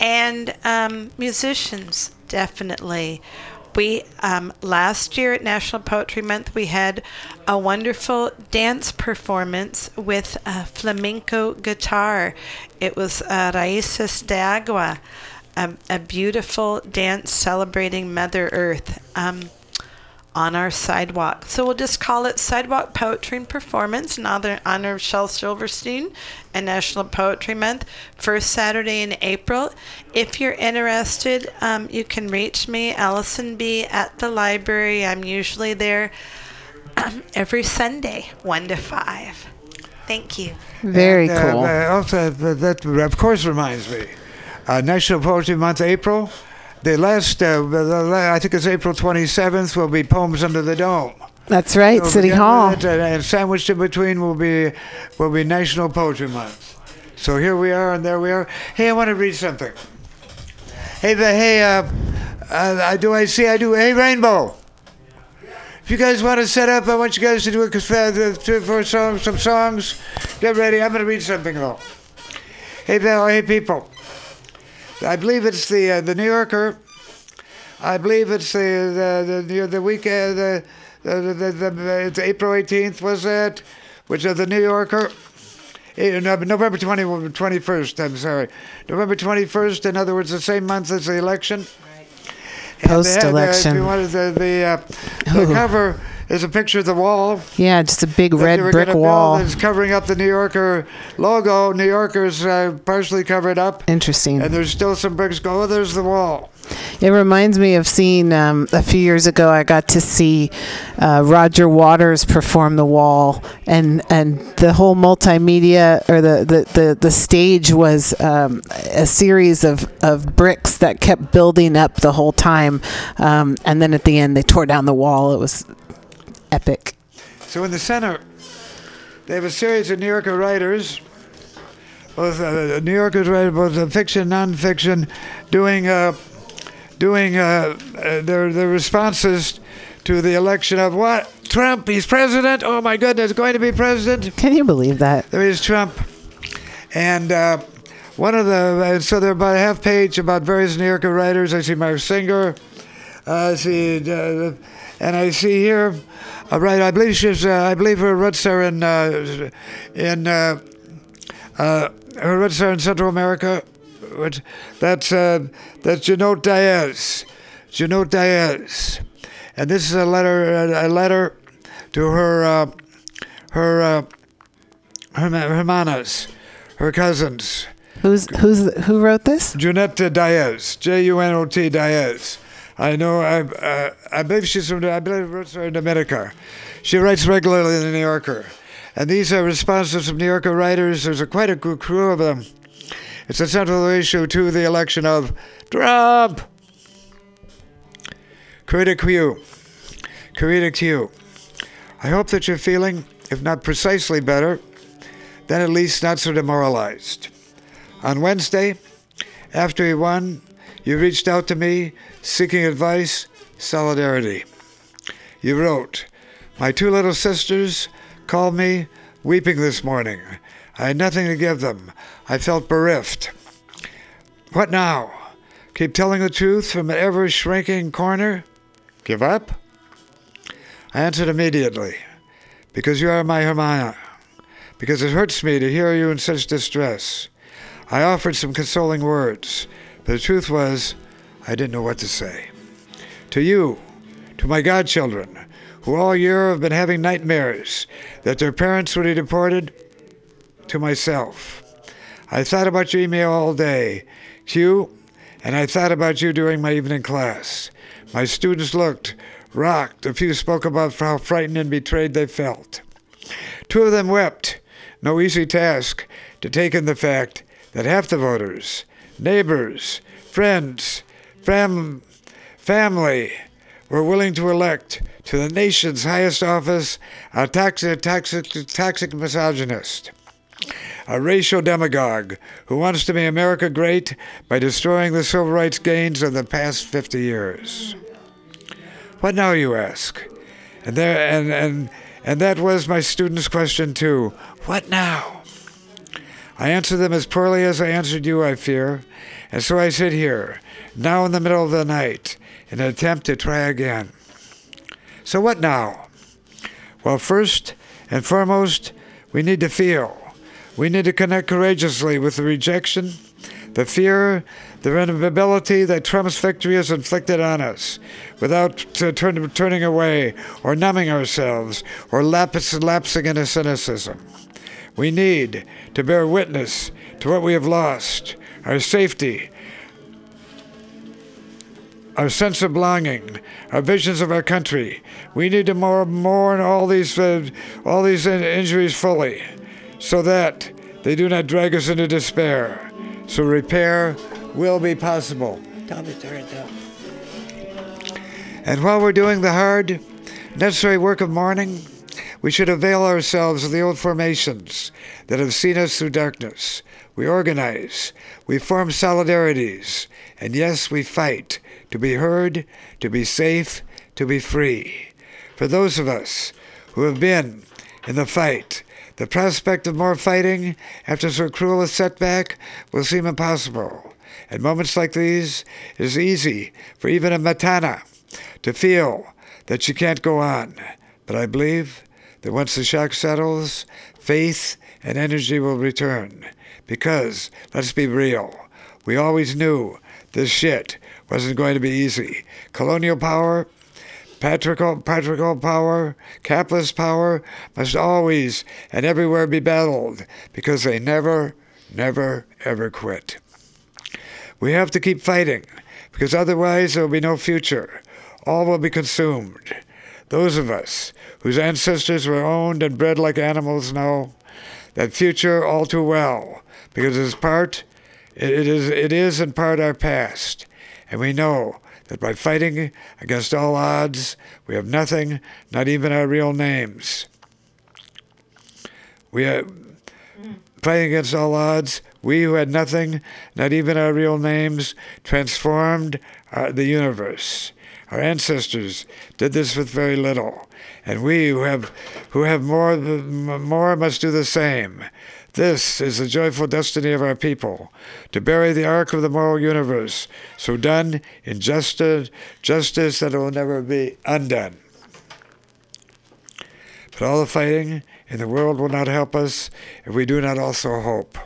And um, musicians, definitely. We um, last year at National Poetry Month we had a wonderful dance performance with a flamenco guitar. It was uh, Raíces de Agua, a, a beautiful dance celebrating Mother Earth. Um, on our sidewalk. So we'll just call it Sidewalk Poetry and Performance in honor, honor of Shel Silverstein and National Poetry Month, first Saturday in April. If you're interested, um, you can reach me, Allison B, at the library. I'm usually there um, every Sunday, 1 to 5. Thank you. very and, uh, cool. uh, also, that, that of course reminds me, uh, National Poetry Month, April. The last, uh, I think it's April 27th, will be Poems Under the Dome. That's right, So City Hall. with it, and, and sandwiched in between will be will be National Poetry Month. So here we are, and there we are. Hey, I want to read something. Hey, the, hey, uh, uh, do I see I do. Hey, Rainbow. If you guys want to set up, I want you guys to do it for, for songs, some songs. Get ready. I'm going to read something though. Hey, Val, hey, people. I believe it's the uh, the New Yorker. I believe it's the the the, the week uh, the, the, the, the, the it's April 18th was it? which is the New Yorker. Eh, November 20, 21st, I'm sorry. November 21st, in other words, the same month as the election. Had, uh, Post-election. If the, the, uh, the cover is a picture of the wall Yeah, just a big red brick wall. It's covering up the New Yorker logo. New Yorker's uh, partially covered up. Interesting. And there's still some bricks go. Oh, there's the wall. It reminds me of seeing um, a few years ago. I got to see uh, Roger Waters perform the wall, and and the whole multimedia or the the the, the stage was um, a series of of bricks that kept building up the whole time, um, and then at the end they tore down the wall. It was epic. So in the center, they have a series of New Yorker writers, both uh, New Yorkers both fiction, and nonfiction, doing uh, doing uh, uh, their their responses to the election of what Trump. He's president. Oh my goodness, going to be president. Can you believe that? There is Trump, and uh, one of the uh, so they're about a half page about various New Yorker writers. I see Mark Singer. Uh, I see, uh, and I see here, right? I believe she's. Uh, I believe her roots are in uh, in uh, uh, her roots are in Central America. Which, that's uh, that's Junot Diaz. Junot Diaz, and this is a letter. A letter to her. Uh, her. Uh, her hermanas, her cousins. Who's who's who wrote this? Junot Diaz, J U N O T Diaz. I know. I uh, I believe she's from. I believe roots are in Dominica. She writes regularly in the New Yorker, and these are responses from New Yorker writers. There's a quite a good crew of them, It's a central issue to the election of Trump. Critic Q. Critic Q. I hope that you're feeling, if not precisely better, then at least not so demoralized. On Wednesday, after he won, you reached out to me seeking advice, solidarity. You wrote, My two little sisters called me weeping this morning. I had nothing to give them. I felt bereft. What now? Keep telling the truth from an ever shrinking corner? Give up? I answered immediately, Because you are my Hermana. Because it hurts me to hear you in such distress. I offered some consoling words, but the truth was, I didn't know what to say. To you, to my godchildren, who all year have been having nightmares that their parents would be deported, to myself. I thought about your email all day, Q, and I thought about you during my evening class. My students looked, rocked. A few spoke about how frightened and betrayed they felt. Two of them wept. No easy task to take in the fact that half the voters, neighbors, friends, fam- family, were willing to elect to the nation's highest office a toxic, toxic, toxic misogynist, a racial demagogue who wants to make America great by destroying the civil rights gains of the past 50 years. What now, you ask? And there, and and and that was my students' question too. What now? I answered them as poorly as I answered you, I fear, and so I sit here, now in the middle of the night, in an attempt to try again. So what now? Well, first and foremost, we need to feel. We need to connect courageously with the rejection, the fear, the inability that Trump's victory has inflicted on us, without uh, turn, turning away or numbing ourselves or lapsing into cynicism. We need to bear witness to what we have lost our safety, our sense of belonging, our visions of our country. We need to more, mourn all these, uh, all these in- injuries fully so that they do not drag us into despair. So repair will be possible. And while we're doing the hard, necessary work of mourning, we should avail ourselves of the old formations that have seen us through darkness. We organize, we form solidarities, and yes, we fight to be heard, to be safe, to be free. For those of us who have been in the fight, the prospect of more fighting after so cruel a setback will seem impossible. At moments like these, it is easy for even a Matana to feel that she can't go on. But I believe that once the shock settles, faith and energy will return. Because, let's be real, we always knew this shit wasn't going to be easy. Colonial power, patriarchal, patriarchal power, capitalist power must always and everywhere be battled because they never, never, ever quit. We have to keep fighting because otherwise there will be no future. All will be consumed. Those of us whose ancestors were owned and bred like animals know that future all too well because it is part it is it is in part our past and we know that by fighting against all odds we have nothing not even our real names. We are fighting against all odds we who had nothing not even our real names transformed our, the universe. Our ancestors did this with very little and we who have who have more more must do the same this is the joyful destiny of our people, to bury the arc of the moral universe, so done in justice, justice that it will never be undone. But all the fighting in the world will not help us if we do not also hope.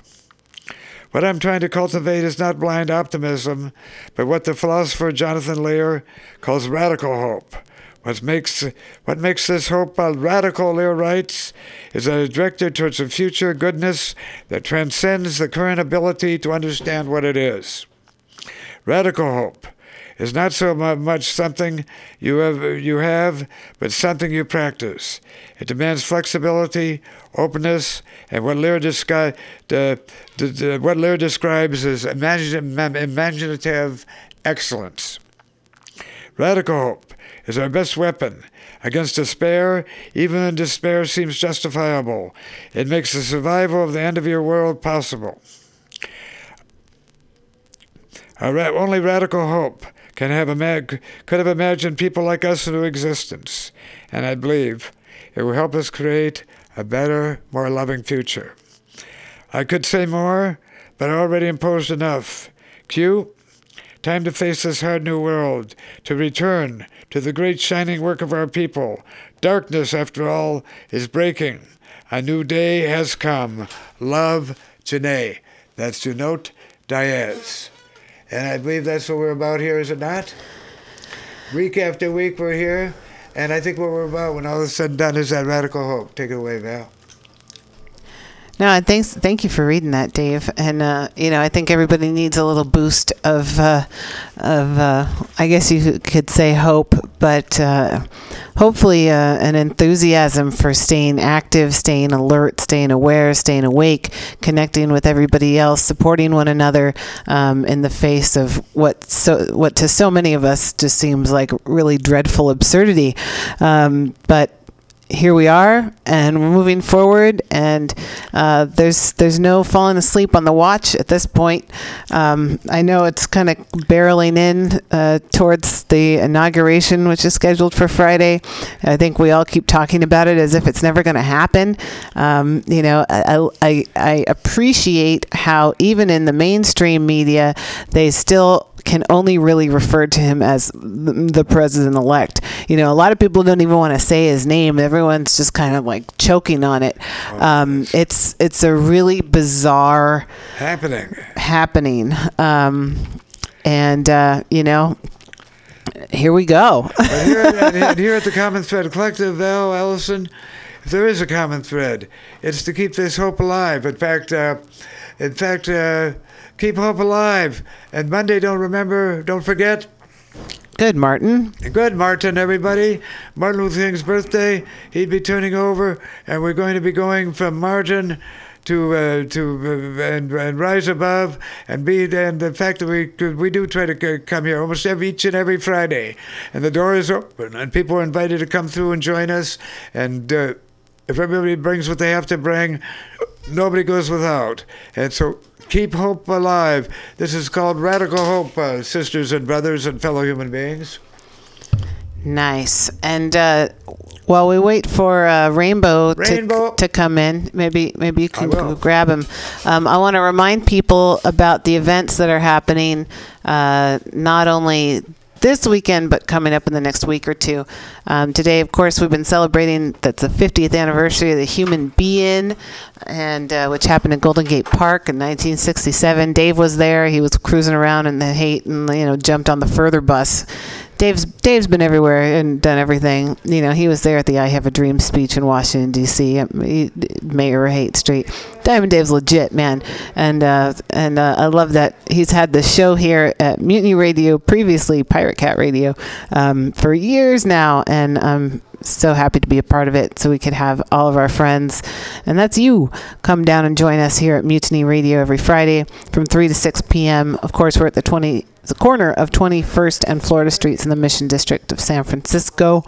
What I'm trying to cultivate is not blind optimism, but what the philosopher Jonathan Lear calls radical hope. What makes what makes this hope a radical, writes, is that it's directed towards a future goodness that transcends the current ability to understand what it is. Radical hope is not so much something you have, you have, but something you practice. It demands flexibility, openness, and what Lear, descri- the, the, the, what Lear describes as imagine, imaginative excellence. Radical hope is our best weapon against despair, even when despair seems justifiable. It makes the survival of the end of your world possible. Ra- only radical hope can have ima- could have imagined people like us into existence, and I believe it will help us create a better, more loving future. I could say more, but I already imposed enough. Q, time to face this hard new world, to return to the great shining work of our people. Darkness, after all, is breaking. A new day has come. Love, Janae. That's Junot Diaz. And I believe that's what we're about here, is it not? Week after week, we're here. And I think what we're about when all is said and done is that radical hope. Take it away, Val. No, thanks. Thank you for reading that, Dave. And uh, you know, I think everybody needs a little boost of, uh, of uh, I guess you could say hope, but uh, hopefully uh, an enthusiasm for staying active, staying alert, staying aware, staying awake, connecting with everybody else, supporting one another um, in the face of what so what to so many of us just seems like really dreadful absurdity. Um, but here we are and we're moving forward and uh, there's there's no falling asleep on the watch at this point um, I know it's kind of barreling in uh, towards the inauguration which is scheduled for Friday I think we all keep talking about it as if it's never going to happen um, you know I, I, I appreciate how even in the mainstream media they still can only really refer to him as the, president elect. You know, a lot of people don't even want to say his name. Everyone's just kind of like choking on it. Um, it's it's a really bizarre Happening. happening, um, and uh, you know, here we go. But here, (laughs) at, and here at the Common Thread Collective, Val Ellison, if there is a common thread, it's to keep this hope alive. In fact, uh, in fact, uh, keep hope alive. And Monday, don't remember, don't forget. Good, Martin. Good, Martin, everybody. Martin Luther King's birthday. He'd be turning over, and we're going to be going from Martin to uh, to uh, and, and rise above and be and the fact that we we do try to come here almost every each and every Friday, and the door is open and people are invited to come through and join us. And uh, if everybody brings what they have to bring, nobody goes without. And so keep hope alive. This is called radical hope, uh, sisters and brothers and fellow human beings. Nice. And uh, while we wait for uh, Rainbow, Rainbow. To, to come in, maybe maybe you can go grab him. Um, I want to remind people about the events that are happening, uh, not only this weekend, but coming up in the next week or two. Um, today, of course, we've been celebrating that's the 50th anniversary of the Human Be-In, and uh, which happened in Golden Gate Park in 1967. Dave was there. He was cruising around in the Haight and you know jumped on the Furthur bus. Dave's Dave's been everywhere and done everything. You know, he was there at the "I Have a Dream" speech in Washington D.C. um, Mayor Haight Street. Diamond Dave's legit, man, and uh, and uh, I love that he's had the show here at Mutiny Radio, previously Pirate Cat Radio, um, for years now, and I'm so happy to be a part of it. So we could have all of our friends, and that's you, come down and join us here at Mutiny Radio every Friday from three to six p.m. Of course, we're at the twenty the corner of 21st and Florida Streets in the Mission District of San Francisco.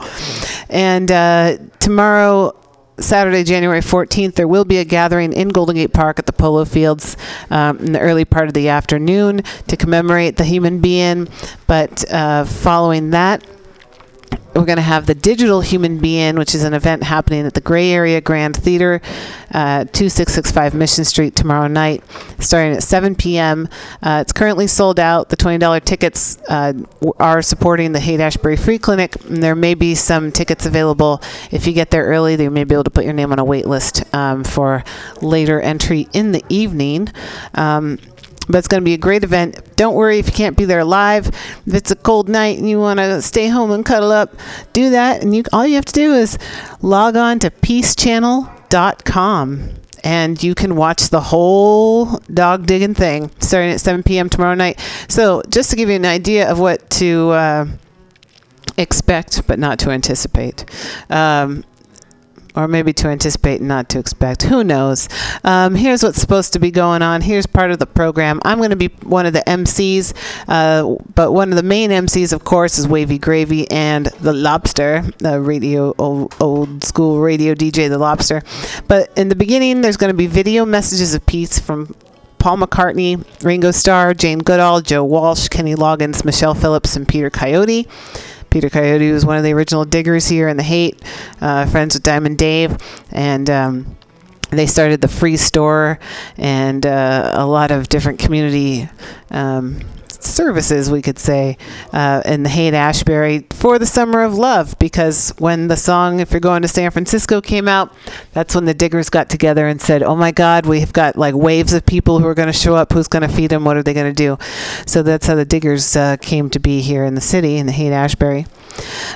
And uh, tomorrow, Saturday, January 14th, there will be a gathering in Golden Gate Park at the Polo Fields um, in the early part of the afternoon to commemorate the Human Be-In. But uh, following that, we're going to have the Digital Human Be-In, which is an event happening at the Gray Area Grand Theater, uh, 2665 Mission Street tomorrow night, starting at 7 p.m. Uh, it's currently sold out. The $20 tickets uh, are supporting the Haight Ashbury Free Clinic. And there may be some tickets available. If you get there early, they may be able to put your name on a wait list um, for later entry in the evening. Um, but it's going to be a great event. Don't worry if you can't be there live. If it's a cold night and you want to stay home and cuddle up, do that. And you all you have to do is log on to peacechannel.com and you can watch the whole dog digging thing starting at 7 p.m. tomorrow night. So, just to give you an idea of what to uh, expect, but not to anticipate. Um, or maybe to anticipate and not to expect. Who knows? Um, here's what's supposed to be going on. Here's part of the program. I'm going to be one of the MCs, uh, but one of the main MCs, of course, is Wavy Gravy and the Lobster, the radio old, old school radio DJ, the Lobster. But in the beginning, there's going to be video messages of peace from Paul McCartney, Ringo Starr, Jane Goodall, Joe Walsh, Kenny Loggins, Michelle Phillips, and Peter Coyote. Peter Coyote was one of the original diggers here in the Haight, uh, friends with Diamond Dave, and um, they started the free store and uh, a lot of different community um, services, we could say, uh, in the Haight Ashbury for the Summer of Love. Because when the song "If You're Going to San Francisco" came out, that's when the Diggers got together and said, "Oh my God, we've got like waves of people who are going to show up. Who's going to feed them? What are they going to do?" So that's how the Diggers uh, came to be here in the city in the Haight Ashbury.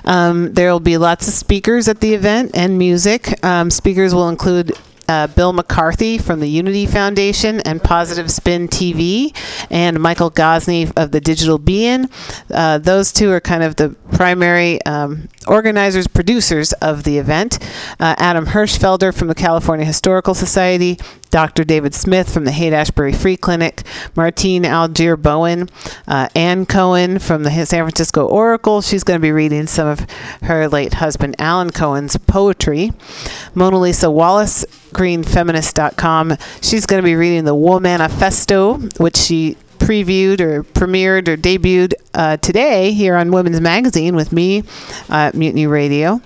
Um, there will be lots of speakers at the event and music. Um, speakers will include uh, Bill McCarthy from the Unity Foundation and Positive Spin TV, and Michael Gosney of the Digital Be-In. Uh, those two are kind of the primary um, organizers, producers of the event. Uh, Adam Hirschfelder from the California Historical Society, Dr. David Smith from the Haight Ashbury Free Clinic, Martine Algier Bowen, uh, Ann Cohen from the San Francisco Oracle. She's going to be reading some of her late husband Allen Cohen's poetry. Mona Lisa Wallace, greenfeminist.com. She's going to be reading the Wool Manifesto, which she previewed or premiered or debuted uh, today here on Women's Magazine with me uh, at Mutiny Radio.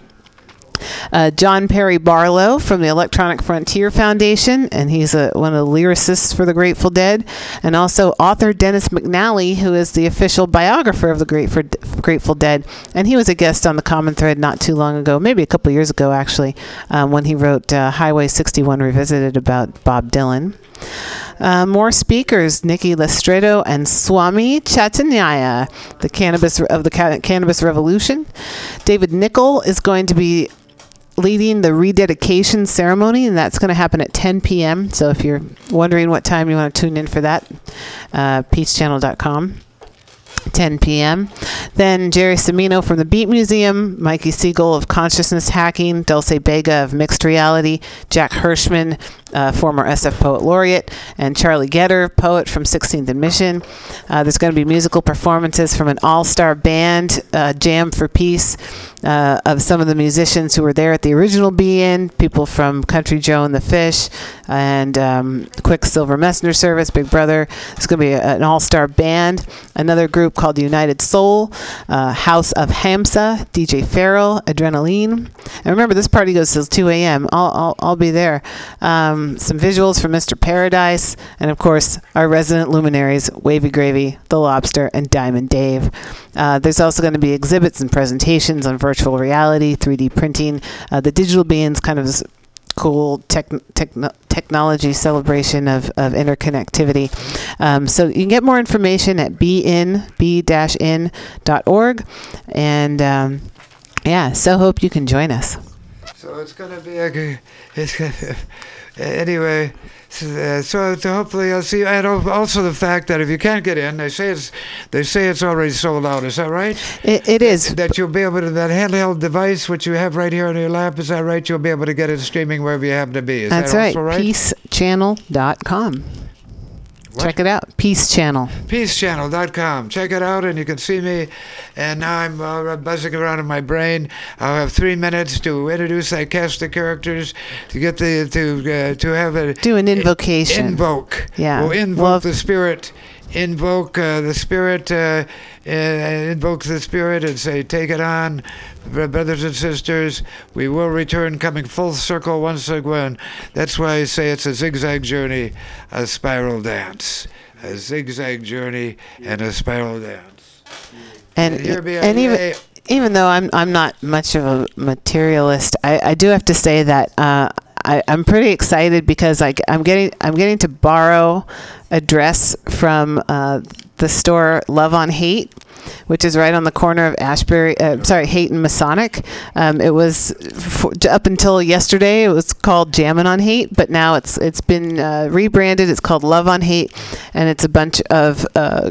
Uh, John Perry Barlow from the Electronic Frontier Foundation, and he's a, one of the lyricists for the Grateful Dead, and also author Dennis McNally, who is the official biographer of the Grateful, Grateful Dead, and he was a guest on the Common Thread not too long ago, maybe a couple years ago actually, um, when he wrote uh, Highway 61 Revisited about Bob Dylan. Uh, more speakers: Nikki Lastreto and Swami Chaitanya, the cannabis of the ca- cannabis revolution. David Nickel is going to be leading the rededication ceremony, and that's going to happen at 10 p.m. So if you're wondering what time you want to tune in for that, uh, peacechannel.com. 10 p.m. Then Jerry Cimino from the Beat Museum, Mikey Siegel of Consciousness Hacking, Dulce Bega of Mixed Reality, Jack Hirschman, uh, former SF Poet Laureate, and Charlie Getter, poet from 16th and Mission. Uh, there's going to be musical performances from an all star band, uh, Jam for Peace, uh, of some of the musicians who were there at the original Be-In, people from Country Joe and the Fish, and um, Quicksilver Messenger Service, Big Brother. It's going to be a, an all star band. Another group called United Soul, uh, House of Hamsa, DJ Farrell, Adrenaline. And remember, this party goes till 2 a.m. I'll, I'll, I'll be there. Um, some visuals from Mr. Paradise, and of course, our resident luminaries, Wavy Gravy, The Lobster, and Diamond Dave. Uh, there's also going to be exhibits and presentations on virtual reality, 3D printing. Uh, the digital Be-In's kind of cool tech, techno technology celebration of, of interconnectivity. Um, so you can get more information at b-in-b-in.org. And um, yeah, so hope you can join us. So it's going to be a good. It's gonna, (laughs) anyway. So, uh, so so hopefully I'll see. And al- also the fact that if you can't get in, they say it's they say it's already sold out. Is that right? It, it is. That you'll be able to that handheld device which you have right here on your lap. Is that right? You'll be able to get it streaming wherever you happen to be. Is That's that right. right? Peacechannel.com. Check it out. Peace Channel. peacechannel.com. Check it out, and you can see me. And now I'm uh, buzzing around in my brain. I'll have three minutes to introduce I cast the characters to get the to uh, to have a Do an invocation. invoke. Yeah. We'll invoke Well, the spirit. Invoke uh, the spirit. Uh, uh, invoke the spirit and say, "Take it on, brothers and sisters. We will return, coming full circle once again." That's why I say it's a zigzag journey, a spiral dance, a zigzag journey and a spiral dance. and and even even though I'm I'm not much of a materialist, I, I do have to say that uh, I, I'm pretty excited because I, am getting I'm getting to borrow a dress from uh, the store Love on Haight, which is right on the corner of Ashbury. Uh, sorry, Haight and Masonic. Um, it was f- up until yesterday. It was called Jammin' on Haight, but now it's it's been uh, rebranded. It's called Love on Haight, and it's a bunch of uh,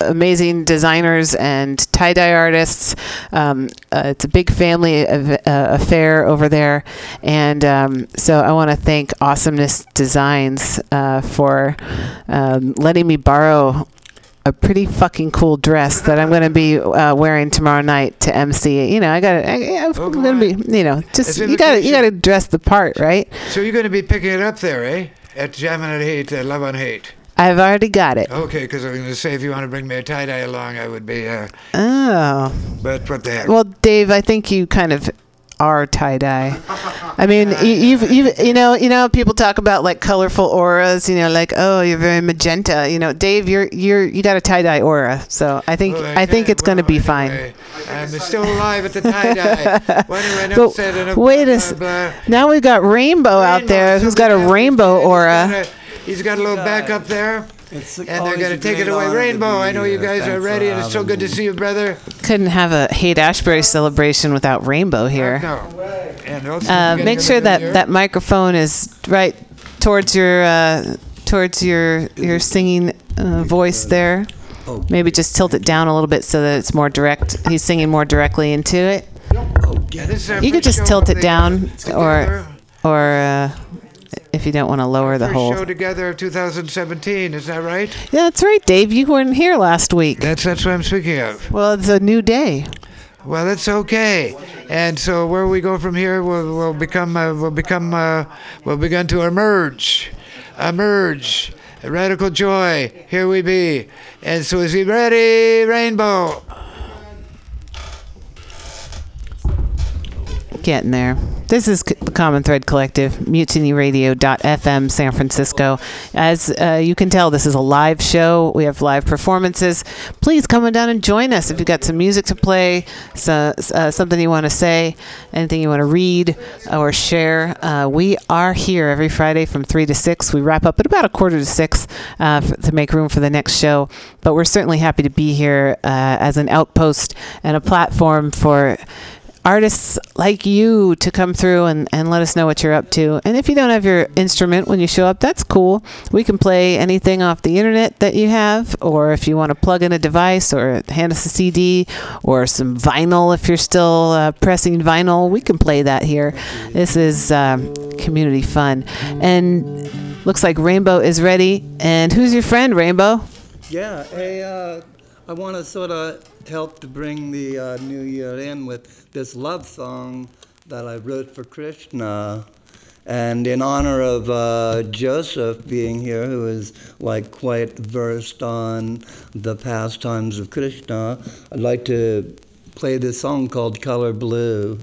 amazing designers and tie dye artists. Um, uh, it's a big family of, uh, affair over there, and um, so I want to thank Awesomeness Designs uh, for um, letting me borrow. A pretty fucking cool dress that I'm going to be uh, wearing tomorrow night to MC. You know, I got to. I'm Oh, going to be. You know, just you got to. You got to dress the part, right? So you're going to be picking it up there, eh? At Jammin' at Haight, uh, Love on Haight. I've already got it. Okay, because I was going to say if you want to bring me a tie dye along, I would be. Uh, Oh. but what the heck? Well, Dave, I think you kind of are tie dye. I mean, you, you've, you've, you know, you know, people talk about like colorful auras. You know, like oh, you're very magenta. You know, Dave, you're you're you got a tie dye aura. So I think Well, I think can't- it's going to well, be fine. anyway, I'm still alive at the tie dye. well, anyway, enough But said, enough wait a blah, blah. Now we've got Rainbow out there who's got a rainbow aura. Gonna- He's got a little back up there. It's And they're going to take it away. Rainbow, I know you guys are ready, and it's so good to see you, brother. Couldn't have a Haight Ashbury celebration without Rainbow here. No. Uh, make sure that there. that microphone is right towards your uh, towards your your singing uh, voice there. Oh, Maybe just tilt it down a little bit so that it's more direct. He's singing more directly into it. Yeah, this is our You could just tilt it down, or or uh, if you don't want to lower the First whole. show together of 2017, is that right? Yeah, that's right, Dave. You weren't here last week. That's that's what I'm speaking of. Well, it's a new day. Well, that's okay. And so where we go from here, we'll, we'll become uh, we'll become uh, we'll begin to emerge, emerge. Radical joy, here we be. And so is he ready, Rainbow? Getting there. This is the Common Thread Collective, mutinyradio.fm, San Francisco. As uh, you can tell, this is a live show. We have live performances. Please come on down and join us if you've got some music to play, so, uh, something you want to say, anything you want to read or share. Uh, we are here every Friday from 3 to 6. We wrap up at about a quarter to 6 uh, to make room for the next show. But we're certainly happy to be here uh, as an outpost and a platform for artists like you to come through and, and let us know what you're up to. And if you don't have your instrument when you show up, that's cool. We can play anything off the internet that you have, or if you want to plug in a device or hand us a CD or some vinyl if you're still uh, pressing vinyl, we can play that here. This is um, community fun. And looks like Rainbow is ready. And who's your friend, Rainbow? Yeah, hey, uh, I want to sort of help to bring the uh, new year in with this love song that I wrote for Krishna. And in honor of uh, Joseph being here, who is like quite versed on the pastimes of Krishna, I'd like to play this song called Color Blue.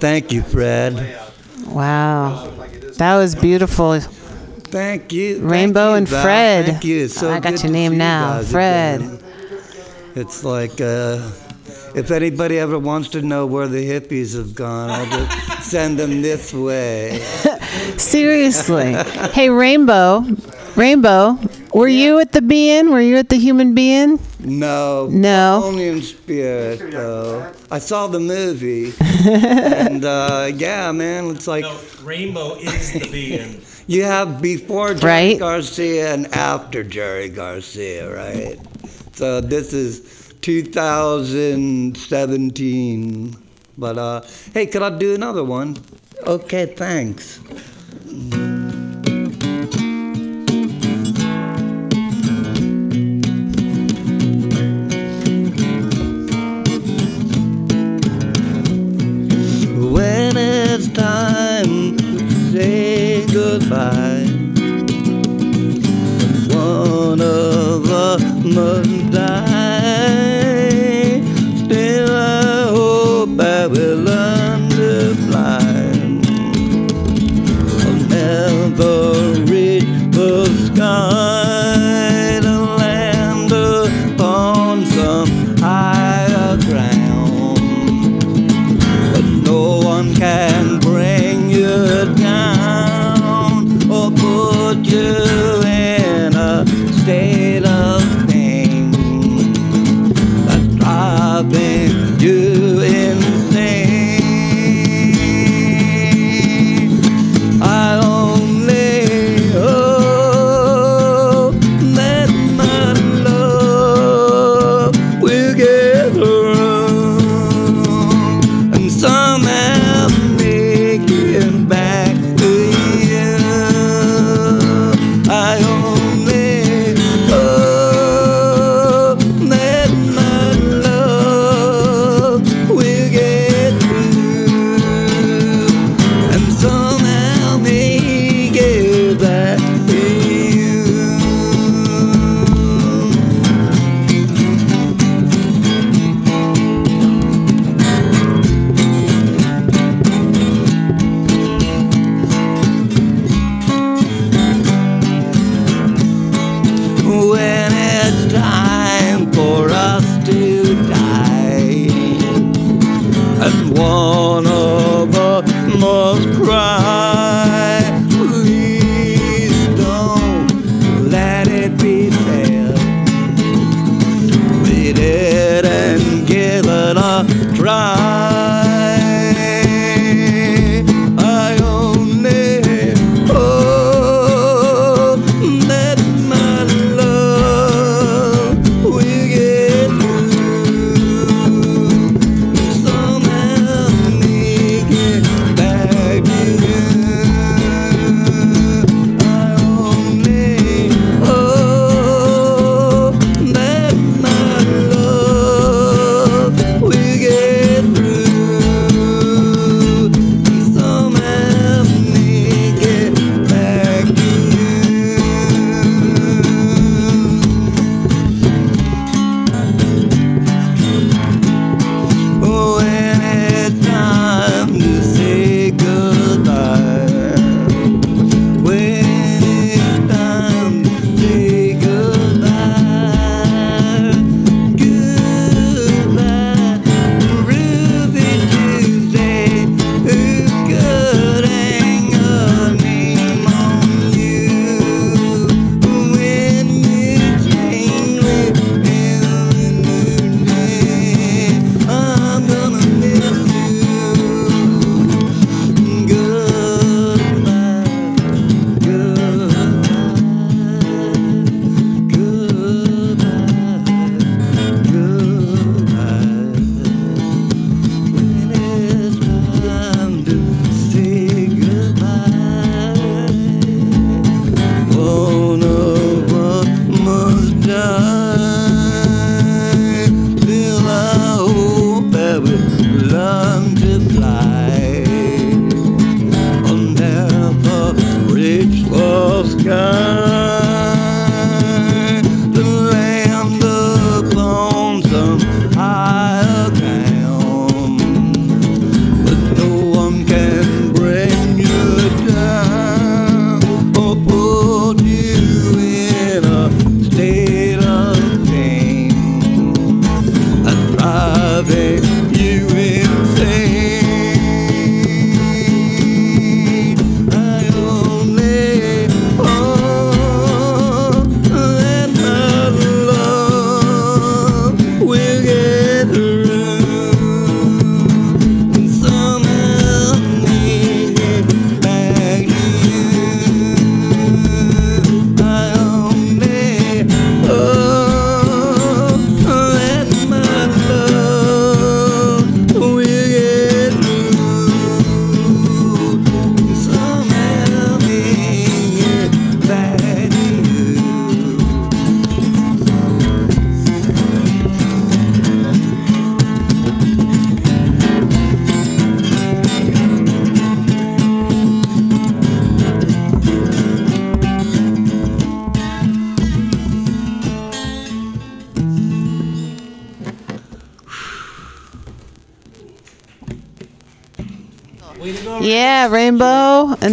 Thank you, Fred. Wow. That was beautiful. Thank you. Rainbow Thank you, and Fred. Thank you. So I got your name now, Fred. Again. It's like uh, if anybody ever wants to know where the hippies have gone, I'll just (laughs) send them this way. (laughs) Seriously. hey, Rainbow. Rainbow, were yeah. you at the Be-In? Were you at the human Be-In? No. No. Only in spirit, though. I saw the movie, (laughs) and uh, yeah, man, it's like. No, Rainbow is the vegan. (laughs) you have before Jerry right? Garcia and after Jerry Garcia, right? So this is 2017. But uh, hey, could I do another one? Okay, thanks. It's time to say goodbye, one of us must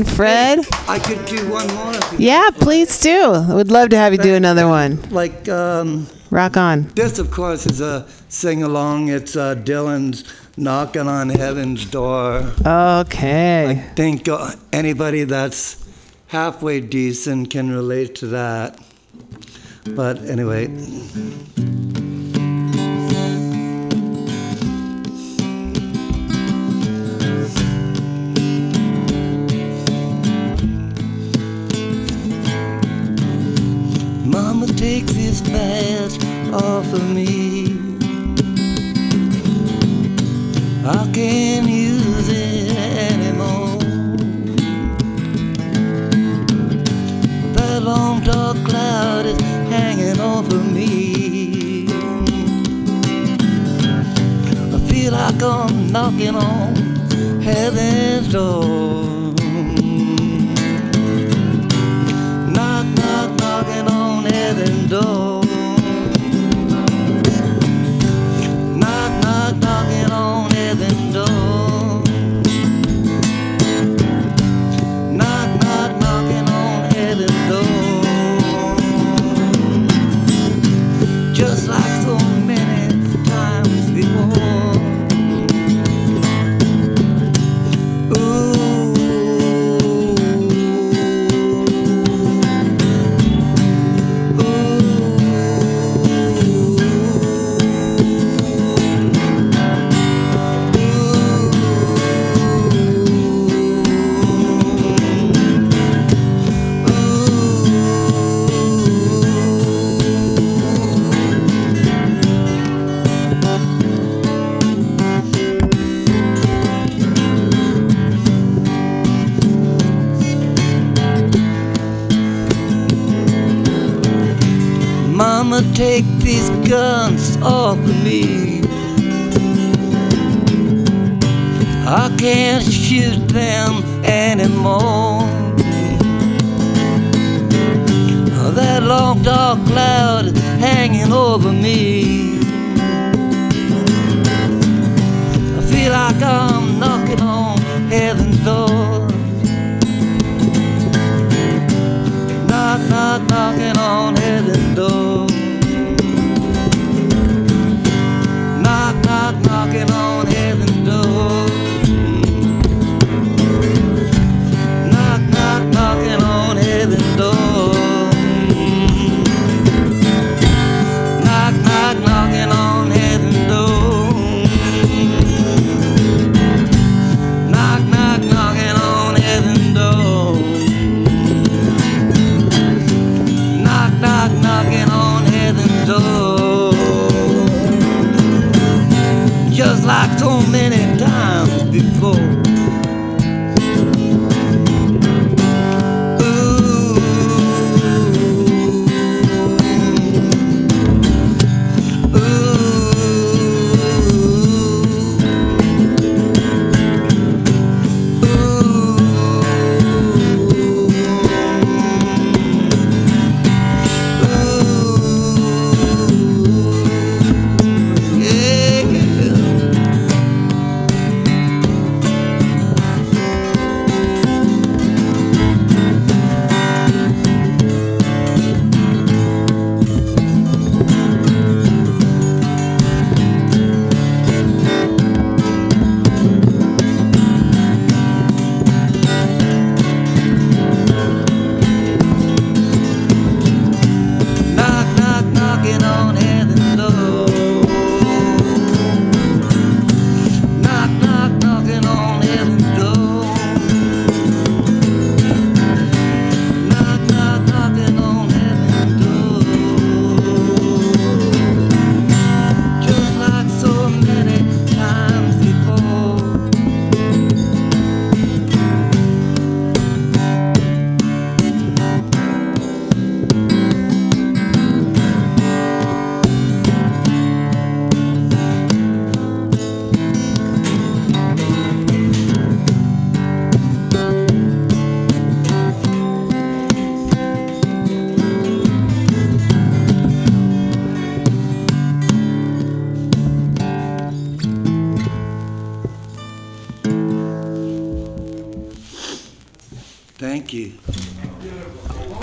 Fred. I could do one more. if you- Yeah, please do. I would love to have you do another one. Like, um, Rock on. this, of course, is a sing along. It's uh, Dylan's Knocking on Heaven's Door. Okay. I think uh, anybody that's halfway decent can relate to that. But anyway, take these guns off of me. I can't shoot them anymore. That long dark cloud hanging over me.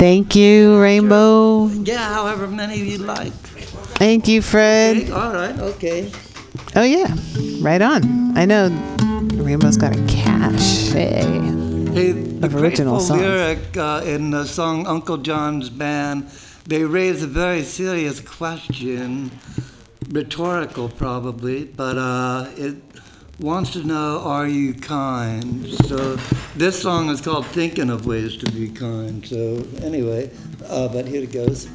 Thank you, Rainbow. Yeah, however many you like. Thank you, Fred. Okay, all right, okay. Oh yeah, right on. I know Rainbow's got a cache. Hey, the Of original songs. lyric uh, in the song Uncle John's Band, they raise a very serious question, rhetorical probably, but uh, it wants to know, are you kind? So this song is called Thinking of Ways to Be Kind. So anyway, uh, but here it goes.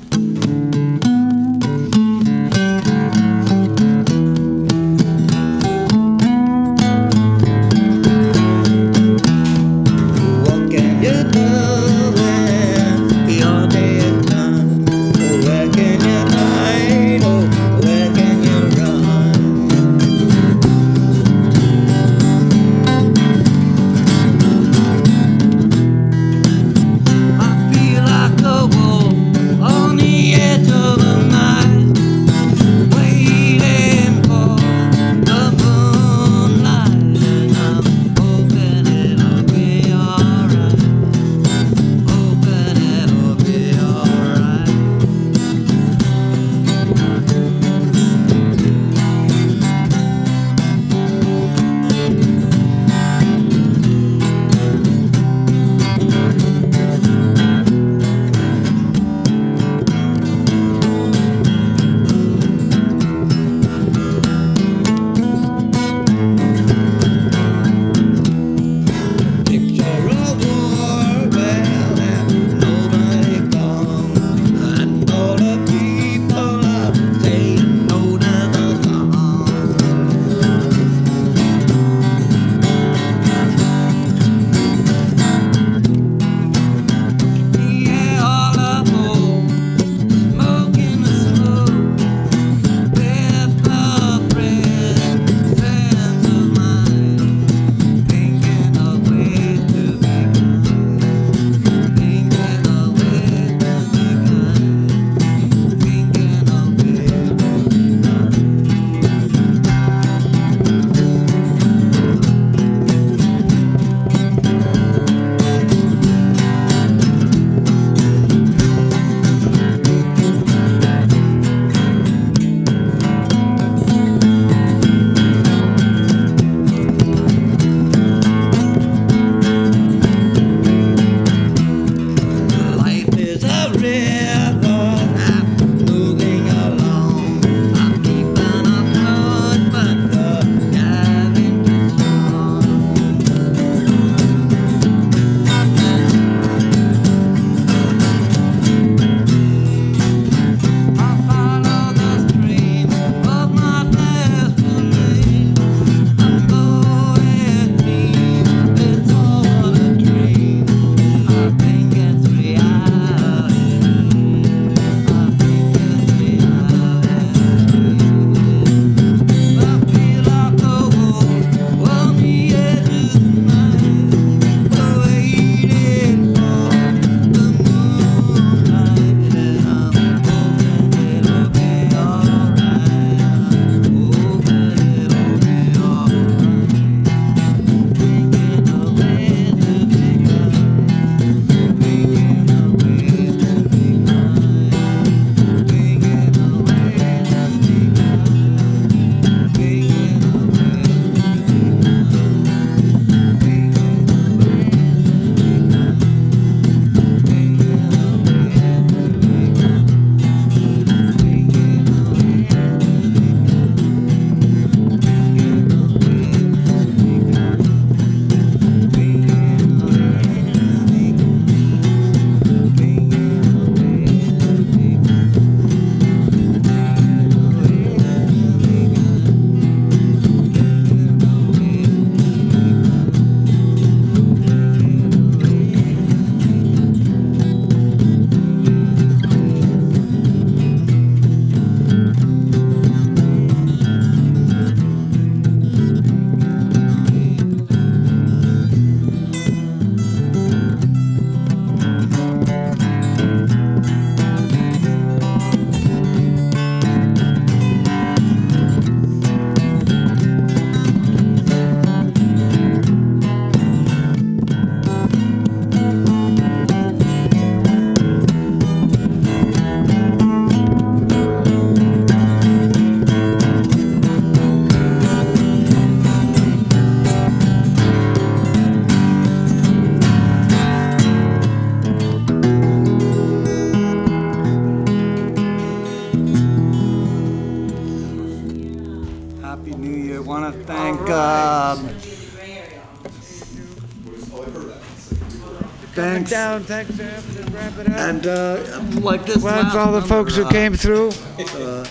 Thanks. Down, thanks, Sam, to wrap it up. And uh, like this Well, last all the number, folks who uh, came through, uh,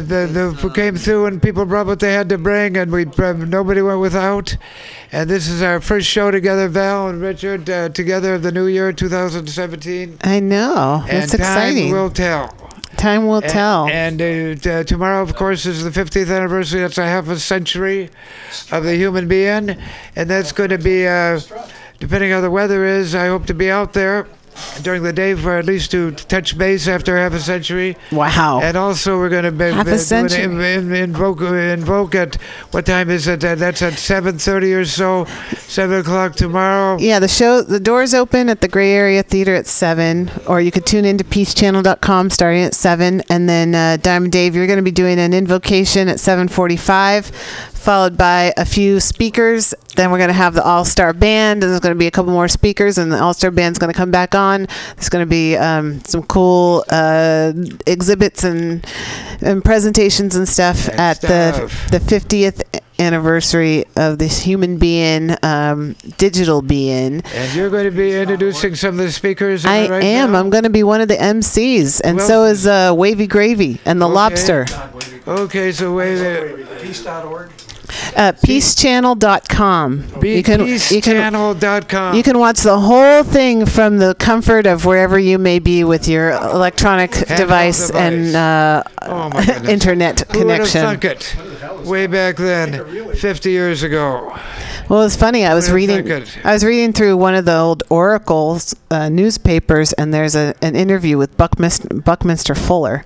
the, the, who came through and people brought what they had to bring, and we uh, nobody went without. And this is our first show together, Val and Richard, uh, together of the new year 2017. I know. and It's exciting. time will tell. Time will tell. And, and uh, t- tomorrow, of course, is the 50th anniversary. That's a half a century of the human Be-In, and that's going to be, uh, depending how the weather is. I hope to be out there during the day for at least to touch base after half a century. Wow. And also, we're going to be, Half a be- do an century. in- in- invoke invoke at what time is it? That's at 7:30 or so, 7 o'clock tomorrow. Yeah, the show the doors open at the Gray Area Theater at seven, or you could tune into peacechannel.com starting at seven, and then uh, Diamond Dave, you're going to be doing an invocation at seven forty-five, followed by a few speakers. Then we're going to have the All Star Band, and there's going to be a couple more speakers, and the All Star Band's going to come back on. There's going to be um, some cool uh, exhibits and and presentations and stuff And at stuff. the the 50th anniversary of this human Be-In, um, digital Be-In. And you're going to be introducing some of the speakers. I am right am. now? I'm going to be one of the MCs, and Who so is uh, Wavy Gravy and the Okay. Lobster. Okay, so Wavy. wait. Peace.org. Uh, peacechannel.com. You can you can Peacechannel.com. you can watch the whole thing from the comfort of wherever you may be with your electronic device, and uh, Oh (laughs) internet Who would have thunk it? Way back then, 50 years ago. Well, it's funny. I was reading. I was reading through one of the old Oracle's uh, newspapers, and there's a, an interview with Buckminster, Buckminster Fuller.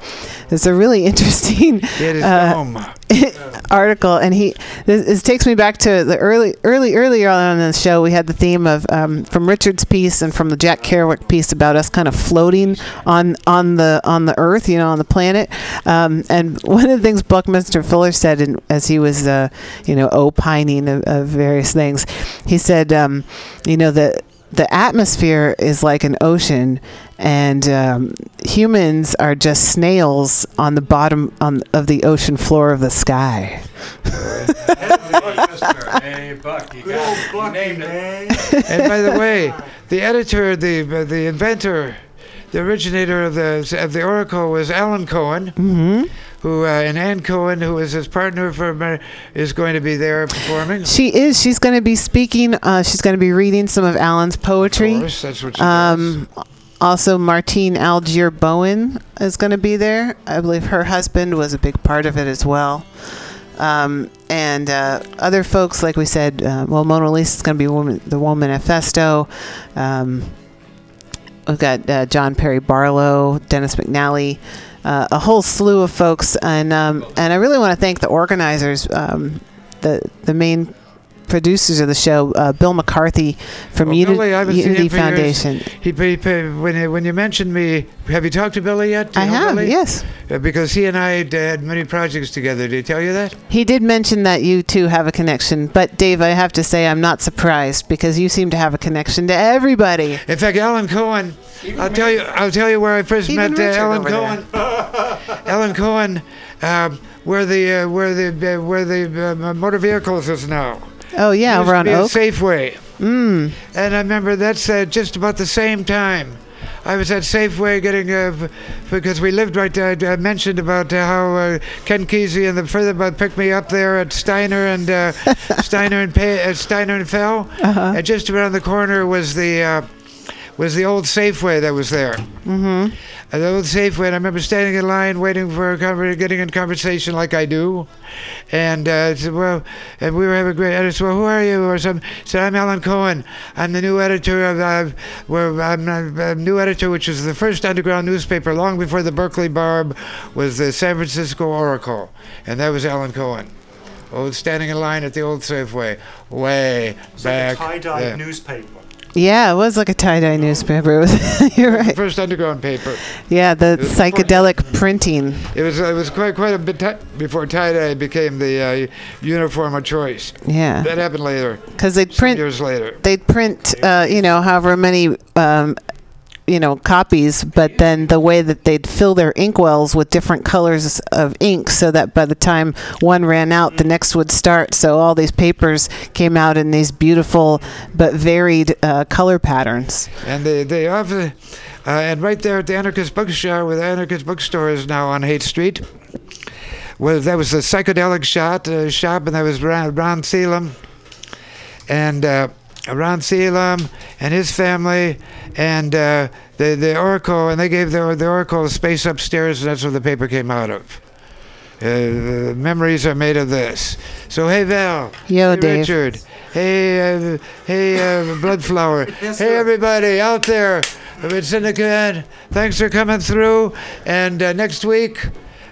It's a really (laughs) interesting It is uh, home. (laughs) article, and he this, this takes me back to the early, early, earlier on in the show. We had the theme of um, from Richard's piece and from the Jack Kerouac piece about us kind of floating on on the on the Earth, you know, on the planet. Um, and one of the things Buckminster Fuller said, in, as he was, uh, you know, opining of, of various things, he said, um, you know, that the atmosphere is like an ocean and um, humans are just snails on the bottom on, of the ocean floor of the sky Hey, Buck, you got it. You named it. and by the way, the editor, the the inventor, the originator of the of the Oracle was Alan Cohen, hmm who uh, and Ann Cohen, who is his partner for is going to be there performing. she is she's going to be speaking uh, she's going to be reading some of alan's poetry. Of course, that's what she um, also martine algier bowen is going to be there. I believe her husband was a big part of it as well. Um, and uh, other folks, like we said, uh, well, Mona Lisa is going to be woman, the Woman Manifesto. Um, we've got uh, John Perry Barlow, Dennis McNally, uh, a whole slew of folks, and um, and I really want to thank the organizers, um, the the main producers of the show, uh, Bill McCarthy from Well, Uni- Billy, I haven't seen Unity him for years. Foundation. He, he, he- when you- when you mentioned me, have you talked to Billy yet? Do I have, Billy? yes. Uh, because he and I had, many projects together. Did he tell you that? He did mention that you two have a connection, but Dave, I have to say I'm not surprised because you seem to have a connection to everybody. In fact, Alan Cohen, I'll tell you, I'll tell you where I first Even met uh, Alan. Cohen. (laughs) Alan Cohen, um, where the uh, where the uh, where the uh, motor vehicles is now. Oh yeah, over on Oak. Safeway. Mm. And I remember that's uh, just about the same time. I was at Safeway getting uh, because we lived right there. I mentioned about uh, how uh, Ken Kesey and the Furthur about picked me up there at Steiner and uh, (laughs) Steiner and Pay, uh, Steiner and Fell. Uh-huh. And just around the corner was the uh, was the old Safeway that was there. Mm-hmm. And the old Safeway, and I remember standing in line waiting for a conver- getting in conversation like I do. And uh, I said, well, and we were having a great, and I said, well, who are you? Or some, said, I'm Alan Cohen. I'm the new editor of, uh, well, I'm a, a new editor, which was the first underground newspaper long before the Berkeley Barb was the San Francisco Oracle. And that was Alan Cohen. Oh, standing in line at the old Safeway, way back. tie-dye there. newspaper. Yeah, it was like a tie-dye newspaper. (laughs) It was- You're right. First underground paper. Yeah, the was before- psychedelic printing. It was it was quite quite a bit ti before tie dye became the uh, uniform of choice. Yeah. that happened later. Because they'd print years later. They'd print, uh, you know, however many um, you know, copies, but then the way that they'd fill their inkwells with different colors of ink so that by the time one ran out, the next would start. So all these papers came out in these beautiful but varied uh, color patterns. And they they often, uh, and right there at the Anarchist Bookstore, where the Anarchist Bookstore is now on Haight Street, well, that was a psychedelic shot uh, shop, and that was Ron, Ron and uh, Ron Thelin and his family, and uh, the the Oracle, and they gave the the Oracle a space upstairs, and that's where the paper came out of. Uh, the memories are made of this. So hey Val, Yo, hey Dave. Richard, hey uh, hey uh, Bloodflower, (laughs) hey everybody out there. It's in the can. Thanks for coming through. And uh, next week,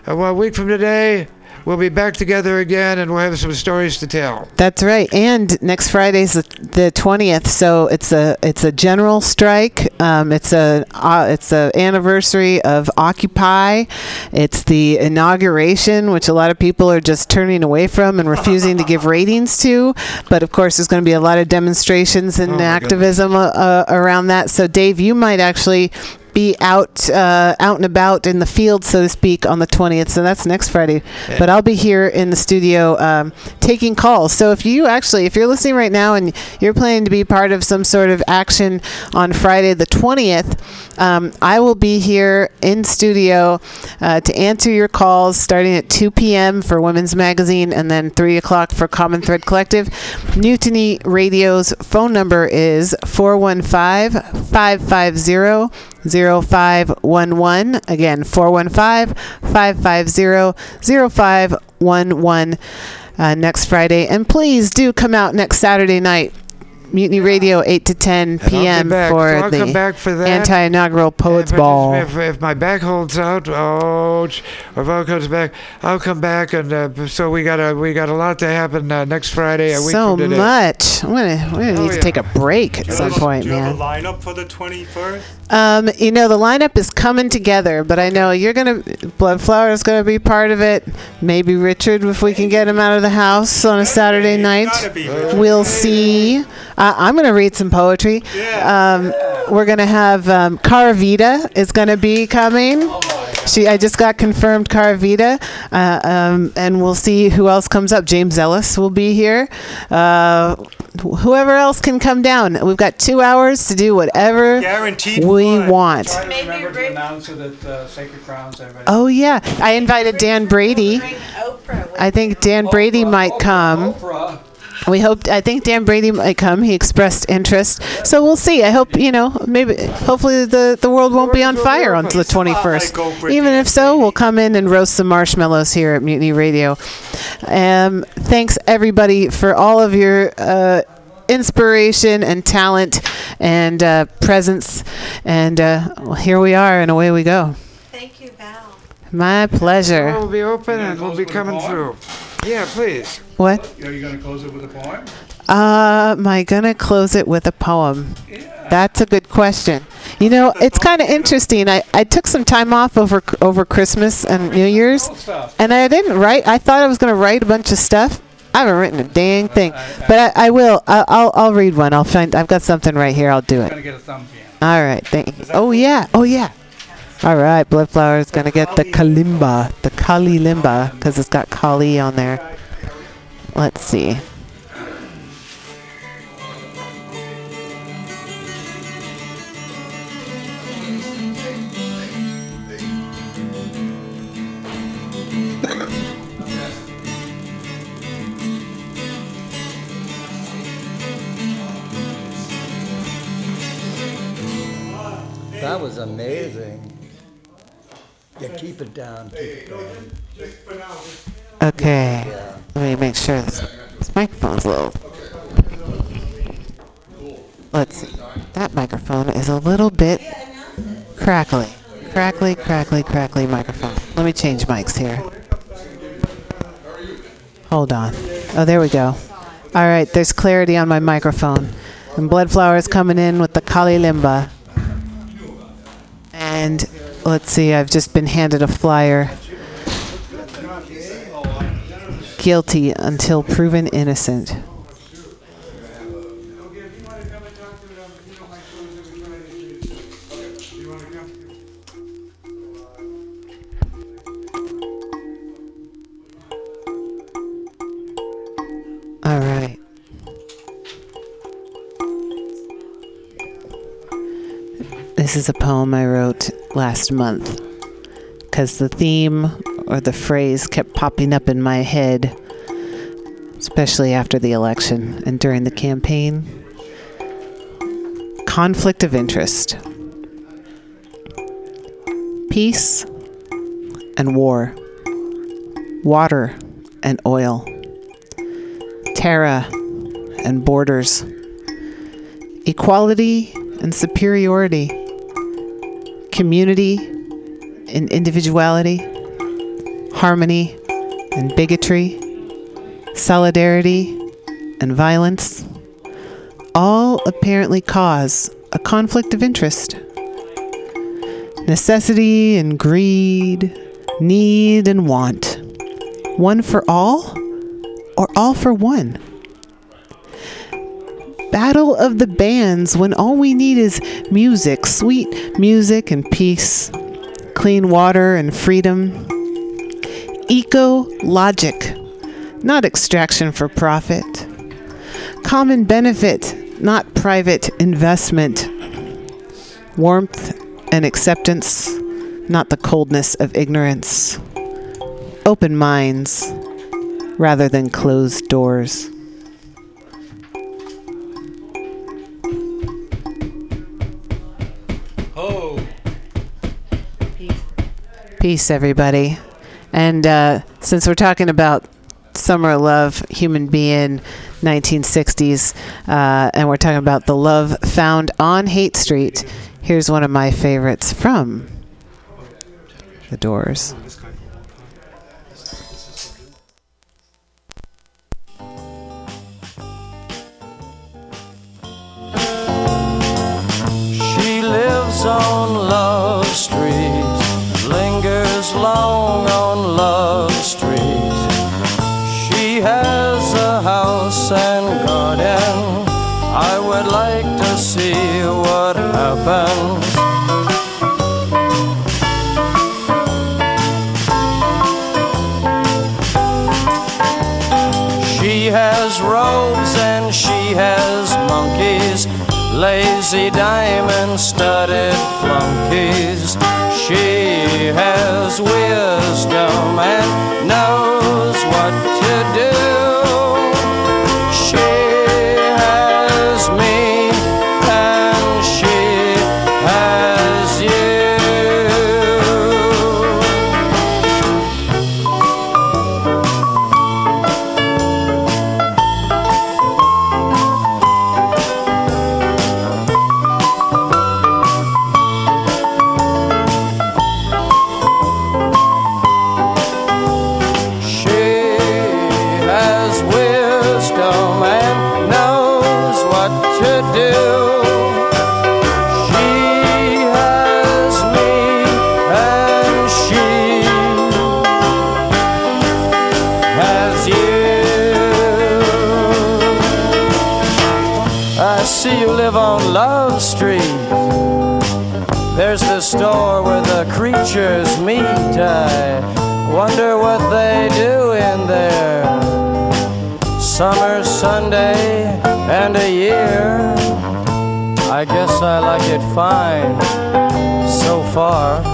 uh, well, a week from today, we'll be back together again, and we'll have some stories to tell. That's right. And next Friday's the- the twentieth, so it's a it's a general strike. Um, it's a uh, it's a anniversary of Occupy. It's the inauguration, which a lot of people are just turning away from and refusing to give (laughs) ratings to. But of course, there's going to be a lot of demonstrations and Oh, activism uh, uh, around that. So, Dave, you might actually be out uh, out and about in the field, so to speak, on the 20th. So that's next Friday. But I'll be here in the studio um, taking calls. So if you actually, if you're listening right now and you're planning to be part of some sort of action on Friday the 20th, um, I will be here in studio uh, to answer your calls starting at 2 p.m. for Women's Magazine and then 3 o'clock for Common Thread Collective. Mutiny Radio's phone number is 415 550 0511. Again, 415 550 0511 uh, next Friday. And please do come out next Saturday night. Mutiny Radio, 8 to 10 p.m. for So the back for that. anti inaugural Poets If I just- Ball. If, if my back holds out, oh, ch- or if all comes back, I'll come back. And uh, so we got a we got a lot to happen uh, next Friday. A week So from today. much. I'm gonna, we're gonna Oh, need to yeah. take a break at some point, Do you have man. a lineup for the 21st? Um, you know, the lineup is coming together, but I know you're gonna. Bloodflower is gonna be part of it. Maybe Richard, if we can get him out of the house on a Saturday night. gotta be Richard. We'll see. Uh, I'm gonna read some poetry. Um, we're gonna have um, Caravita is gonna be coming. She, I just got confirmed Caravita, uh, um, and we'll see who else comes up. James Ellis will be here. Uh, wh- whoever else can come down. We've got two hours to do whatever Guaranteed we fun. want. Try to remember to announce it uh, Sacred Crowns. Oh yeah, I invited Dan Brady. I think Dan Brady might come. Oprah. We hope. I think Dan Brady might come. He expressed interest, so we'll see. I hope you know. Maybe, hopefully, the the world won't be on fire on the twenty first. Even if so, we'll come in and roast some marshmallows here at Mutiny Radio. Um, thanks everybody for all of your. Uh, inspiration and talent and uh, presence and uh, well, here we are and away we go. My pleasure We'll be open and we'll be coming through. Yeah, please. what Are you going to close it with a poem? Uh, am I gonna close it with a poem? That's a good question. You know, it's kind of interesting. I, I took some time off over over Christmas and New Year's, and I didn't write. I thought I was gonna write a bunch of stuff. I haven't written a dang thing, but I, I will. I, I'll I'll read one. I'll find. I've got something right here. I'll do it. going to get a thumb jam. All right. Thank you. Oh yeah. Oh yeah. All right. Bloodflower is gonna get the kalimba, the kali limba, because it's got kali on there. Let's see. That was amazing. Yeah, keep it down. Keep it down. Okay. Let me make sure this, this microphone's low. Let's see. That microphone is a little bit crackly. Crackly, crackly, crackly microphone. Let me change mics here. Hold on. Oh, there we go. All right, there's clarity on my microphone. And Bloodflower is coming in with the Kali Limba. And let's see, I've just been handed a flyer guilty until proven innocent. This is a poem I wrote last month because the theme or the phrase kept popping up in my head, especially after the election and during the campaign. Conflict of interest. Peace and war. Water and oil. Terra and borders. Equality and superiority. Community and individuality. Harmony and bigotry. Solidarity and violence. All apparently cause a conflict of interest. Necessity and greed, need and want. One for all or all for one? Battle of the bands when all we need is music, sweet music and peace, clean water and freedom. Eco logic, not extraction for profit. Common benefit, not private investment. Warmth and acceptance, not the coldness of ignorance. Open minds rather than closed doors. Peace, everybody. And uh, since we're talking about Summer of Love, Human Be-In, 1960s, uh, and we're talking about the love found on Haight Street, here's one of my favorites from The Doors. She lives on Love Street, lingers long on Love Street. She has a house and garden. I would like to see what happens. She has robes and she has monkeys, lazy diamond studded flunkies. I like it fine so far.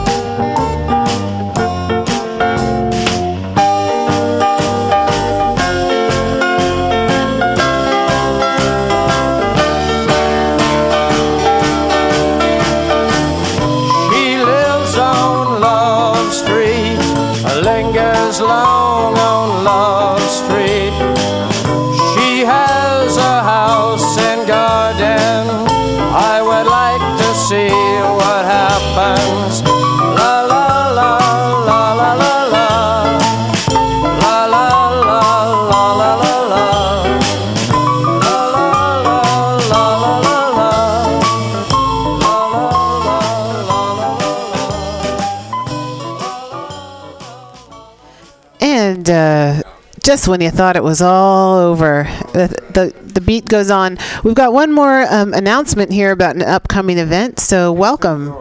Just when you thought it was all over, the, the, the beat goes on. We've got one more um, announcement here about an upcoming event, so welcome.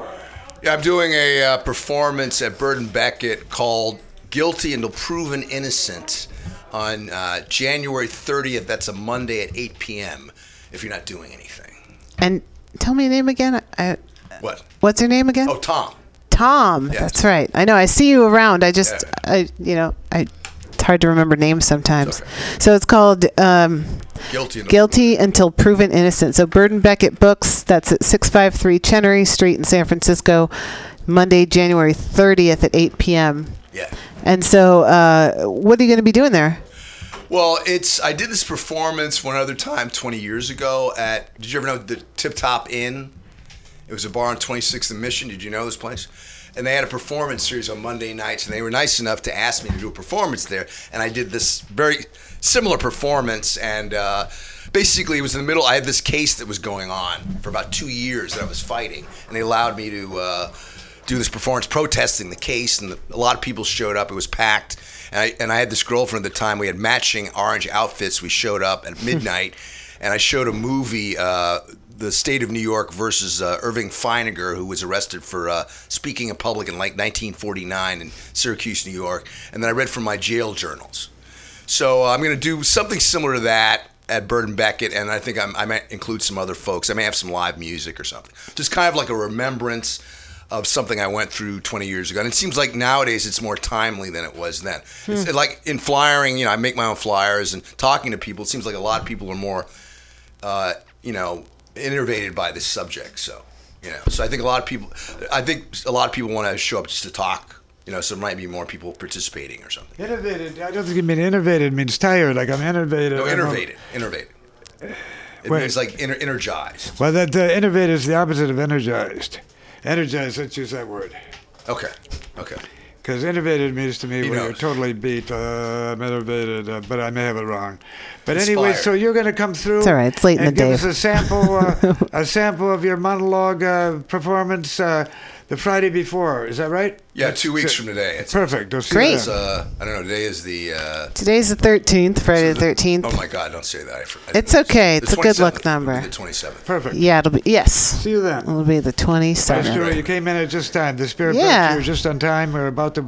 Yeah, I'm doing a uh, performance at Bird and Beckett called "Guilty Until Proven Innocent" on uh, January 30th. That's a Monday at 8 p.m. If you're not doing anything, And tell me your name again. I, What? What's your name again? Oh, Tom. Tom. Yeah. That's right. I know. I see you around. I just, Yeah. I, you know, I. It's hard to remember names sometimes. So it's called um, Guilty. Until Guilty Until Proven Innocent. So Bird and Beckett Books. That's at 653 Chenery Street in San Francisco. Monday, January 30th at 8 p.m. Yeah. And so, uh, what are you going to be doing there? Well, it's I did this performance one other time 20 years ago at. Did you ever know the Tip Top Inn? It was a bar on 26th and Mission. Did you know this place? And they had a performance series on Monday nights, and they were nice enough to ask me to do a performance there. And I did this very similar performance, and uh, basically it was in the middle. I had this case that was going on for about two years that I was fighting, and they allowed me to uh, do this performance protesting the case, and the, a lot of people showed up. It was packed, and I and I had this girlfriend at the time. We had matching orange outfits. We showed up at (laughs) midnight, and I showed a movie. Uh, the state of New York versus uh, Irving Feiner, who was arrested for uh, speaking in public in like 1949 in Syracuse, New York. And then I read from my jail journals. So uh, I'm going to do something similar to that at Bird and Beckett, and I think I'm, I might include some other folks. I may have some live music or something. Just kind of like a remembrance of something I went through 20 years ago. And it seems like nowadays it's more timely than it was then. It's like in flyering, you know, I make my own flyers and talking to people. It seems like a lot of people are more, uh, you know, innervated by this subject. So, you know, so I think a lot of people, I think a lot of people want to show up just to talk. You know, so there might be more people participating or something. Innovated. I don't think you mean innovated means tired. Like I'm innovated. No, innervated, innervated. It Wait. means like ener- energized. Well, that uh, innovated is the opposite of energized. Energized. Let's use that word. Okay, okay. Because innovated means to me He when you're totally beat. Uh, I'm innovated, uh, but I may have it wrong. But anyway, so you're going to come through. It's all right. It's late in and the give day. us a sample, uh, (laughs) a sample of your monologue uh, performance uh, the Friday before. Is that right? Yeah, two weeks from today. It's, Perfect. I'll see Great. you It's, uh, I don't know. Today is the. Uh, Today's the 13th, Friday the 13th. oh my God! Don't say that. I, I It's okay. the It's a good 27th. luck It'll be number. The 27th. Perfect. Yeah, it'll be, yes. See you then. It'll be the 27th. true. You came in at just time. The Spirit Yeah. Box, you were just on time. We're about to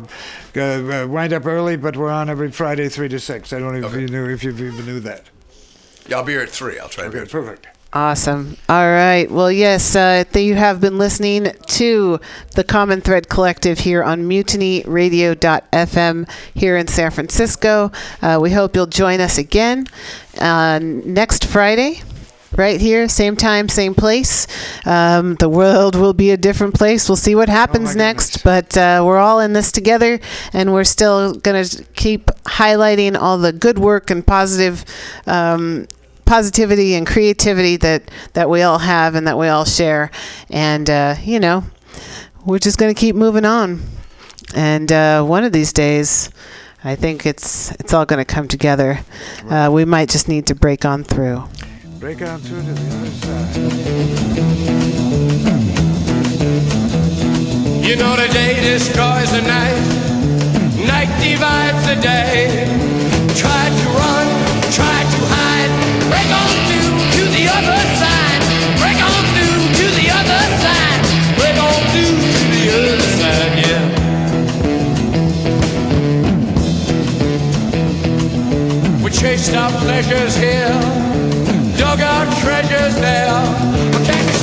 uh, uh, wind up early, but we're on every Friday, 3 to 6. I don't know if Okay. you knew if you even knew that. Yeah, I'll be here at three. I'll try to be Okay, here. at perfect. Awesome. All right. Well, yes, uh, you have been listening to the Common Thread Collective here on MutinyRadio.fm here in San Francisco. Uh, we hope you'll join us again uh, next Friday. Right here, same time, same place. Um, the world will be a different place. We'll see what happens next, but uh, we're all in this together, and we're still going to keep highlighting all the good work and positive um, positivity and creativity that that we all have and that we all share. And uh, you know we're just going to keep moving on. And uh, one of these days i think it's it's all going to come together. Uh, we might just need to break on through. Break on through to the other side. You know the day destroys the night, night divides the day. Try to run, chased our pleasures here, dug our treasures there. But can you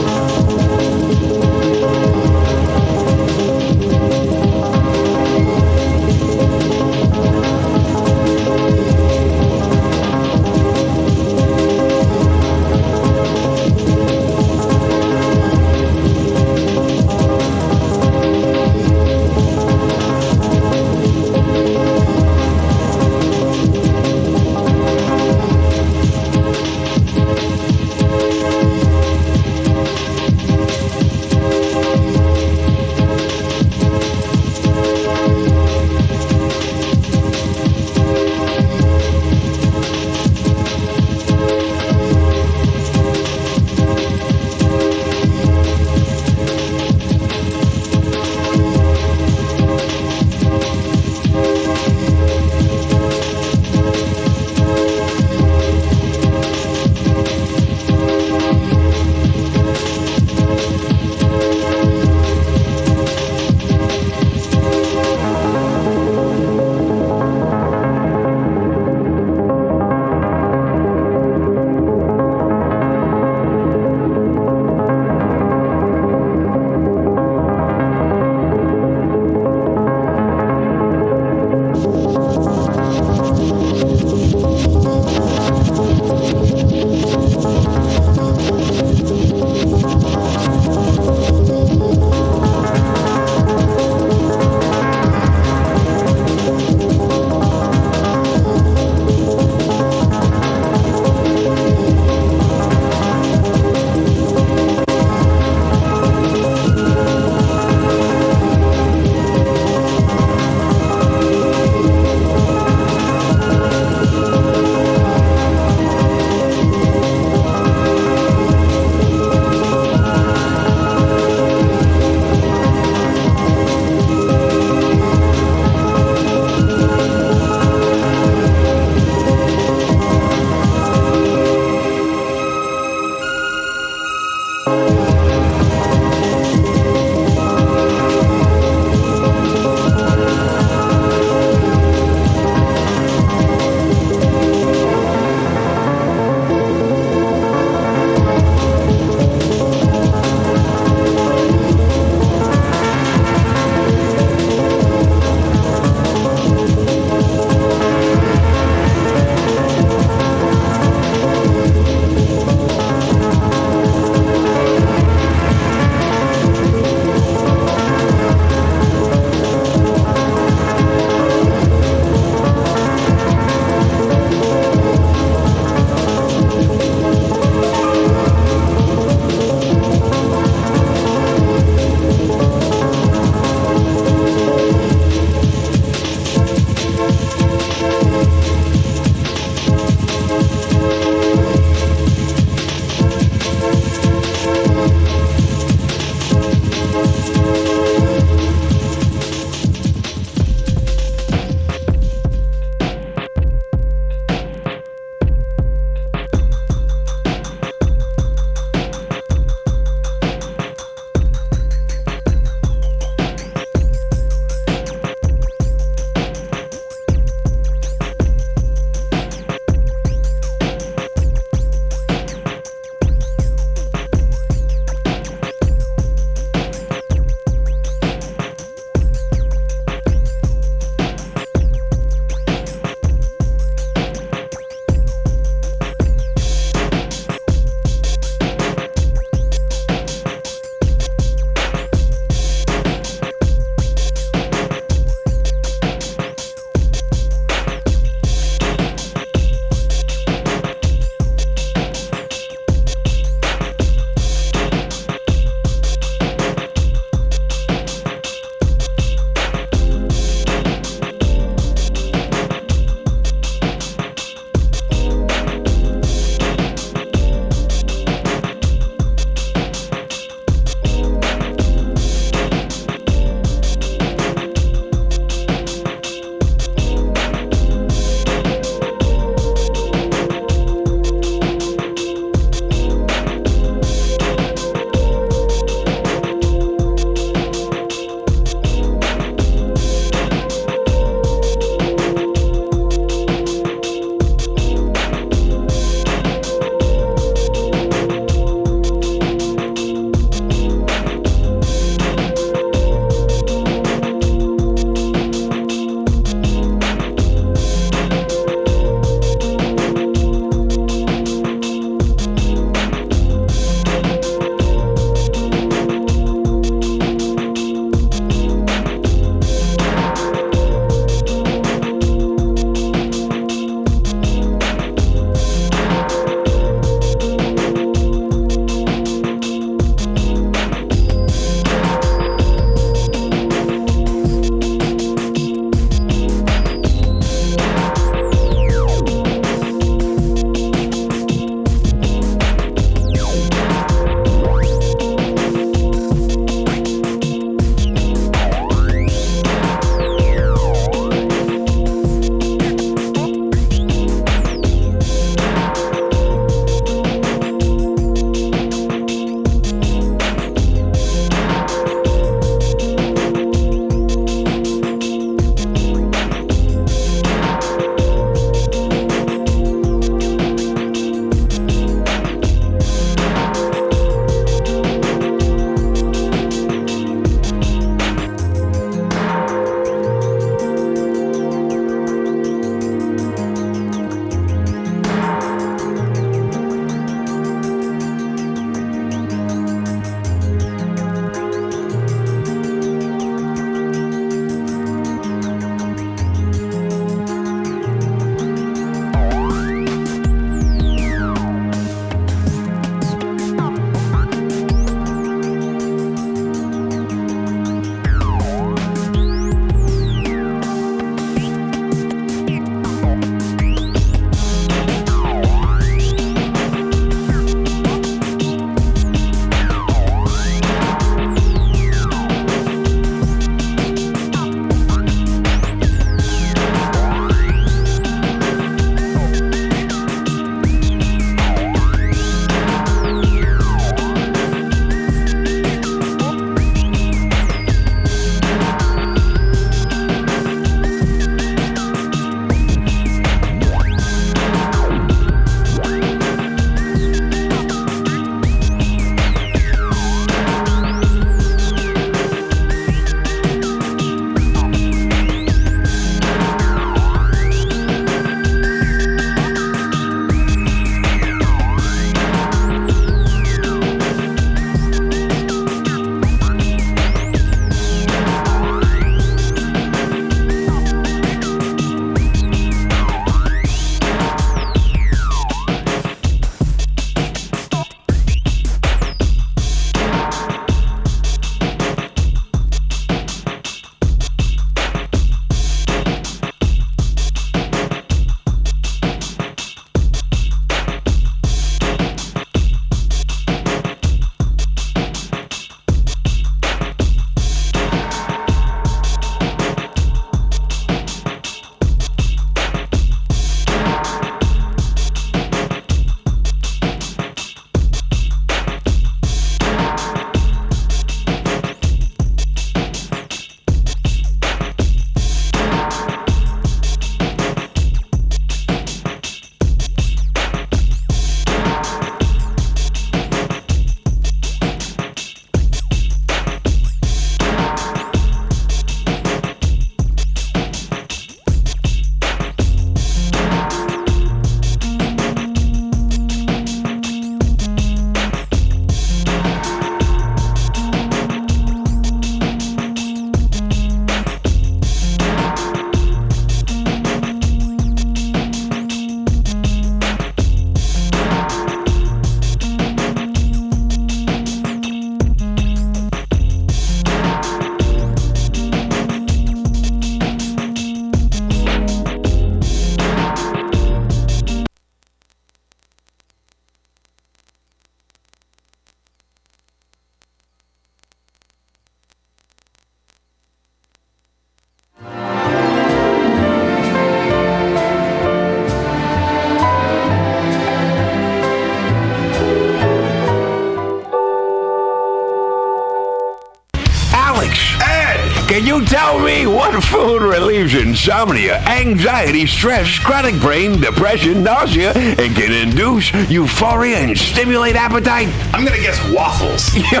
you tell me what food relieves insomnia, anxiety, stress, chronic brain, depression, nausea, and can induce euphoria and stimulate appetite? I'm gonna guess waffles. (laughs) Yo,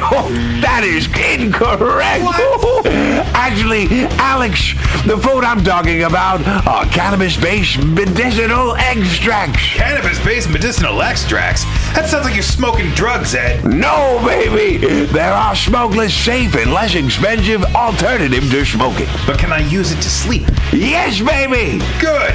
that is incorrect. (laughs) Actually, Alex, the food I'm talking about are cannabis-based medicinal extracts. Cannabis-based medicinal extracts? That sounds like you're smoking drugs, Ed. No, baby. There are smokeless, safe, and less expensive alternative to smoking. But can I use it to sleep? Yes, baby. Good,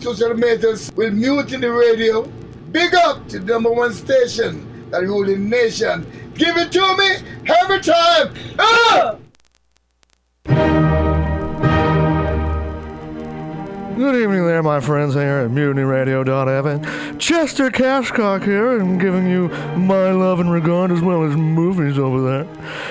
AltaCalifornia.com. This is Tushar Matters with Mutiny Radio. Big up to the number one station that ruling nation. Give it to me every time. Ah! Good evening there, my friends here at MutinyRadio.fm. Chester Cashcock here, and giving you my love and regard as well as movies over there.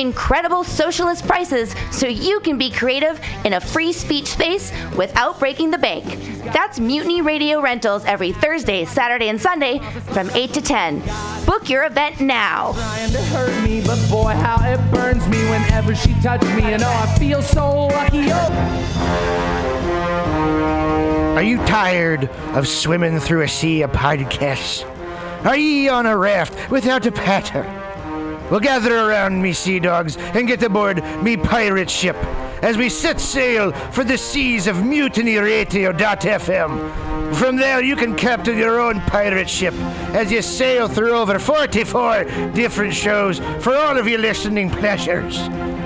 Incredible socialist prices so you can be creative in a free speech space without breaking the bank. That's Mutiny Radio Rentals every Thursday, Saturday, and Sunday from 8 to 10. Book your event now. trying to hurt me, but boy, how it burns me whenever she touches me. And oh, I feel so lucky. Oh. Are you tired of swimming through a sea of podcasts? Are ye on a raft without a paddle? Well, gather around me, sea dogs, and get aboard me pirate ship as we set sail for the seas of mutinyradio.fm. From there, you can captain your own pirate ship as you sail through over 44 different shows for all of your listening pleasures.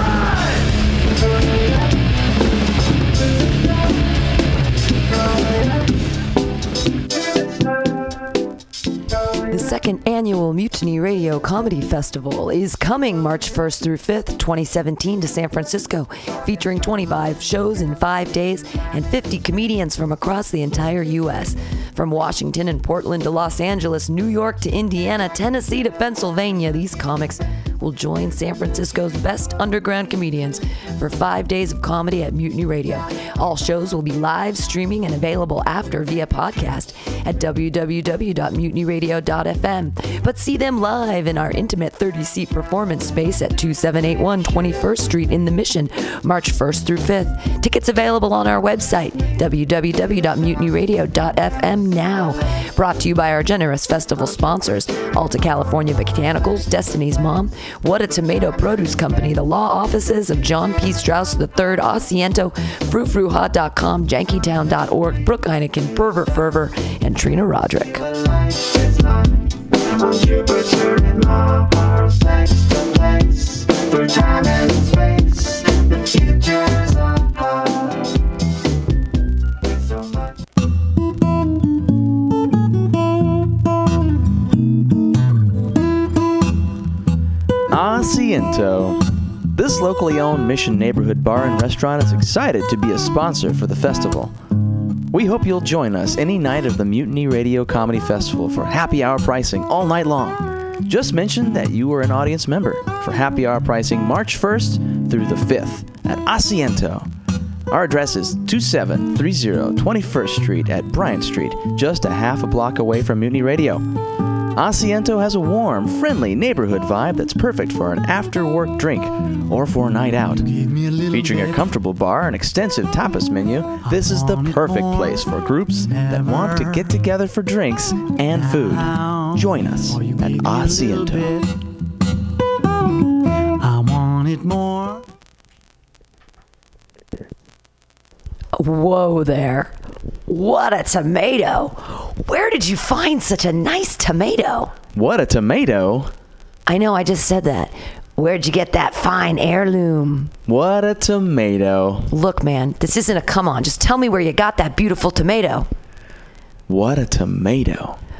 The second annual Mutiny Radio Comedy Festival is coming March 1st through 5th, 2017, to San Francisco, featuring 25 shows in five days and 50 comedians from across the entire U.S. From Washington and Portland to Los Angeles, New York to Indiana, Tennessee to Pennsylvania, these comics will join San Francisco's best underground comedians for five days of comedy at Mutiny Radio. All shows will be live streaming and available after via podcast at www.mutinyradio.fm. But see them live in our intimate 30 seat performance space at 2781 21st Street in the Mission, March 1st through 5th. Tickets available on our website, www.mutinyradio.fm now. Brought to you by our generous festival sponsors Alta California Botanicals, Destiny's Mom, What a Tomato Produce Company, the law offices of John P. Strauss III, Asiento, FruFruHot.com, JankyTown.org, Brooke Heineken, Pervert Fervor, and Trina Roderick. This locally owned Mission neighborhood bar and restaurant is excited to be a sponsor for the festival. We hope you'll join us any night of the Mutiny Radio Comedy Festival for happy hour pricing all night long. Just mention that you are an audience member for happy hour pricing March 1st through the 5th at Asiento. Our address is 2730 21st Street at Bryant Street, just a half a block away from Mutiny Radio. Asiento has a warm, friendly neighborhood vibe that's perfect for an after work drink or for a night out. Featuring a comfortable bar and extensive tapas menu, this is the perfect place for groups that want to get together for drinks and food. Join us at Asiento. I want it more. Whoa there. What a tomato. Where did you find such a nice tomato? What a tomato! I know, I just said that. Where'd you get that fine heirloom? What a tomato! Look, man, this isn't a come on. Just tell me where you got that beautiful tomato. What a tomato!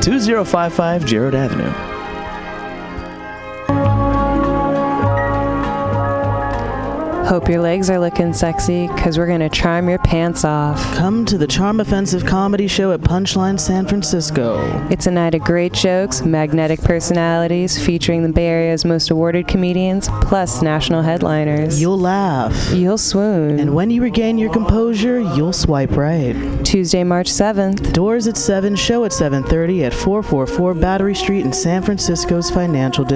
2055 Jerrold Avenue. Hope your legs are looking sexy, because we're going to charm your pants off. Come to the Charm Offensive Comedy Show at Punchline San Francisco. It's a night of great jokes, magnetic personalities, featuring the Bay Area's most awarded comedians, plus national headliners. You'll laugh. You'll swoon. And when you regain your composure, you'll swipe right. Tuesday, March 7th. Doors at 7, show at 7.30 at 444 Battery Street in San Francisco's financial district.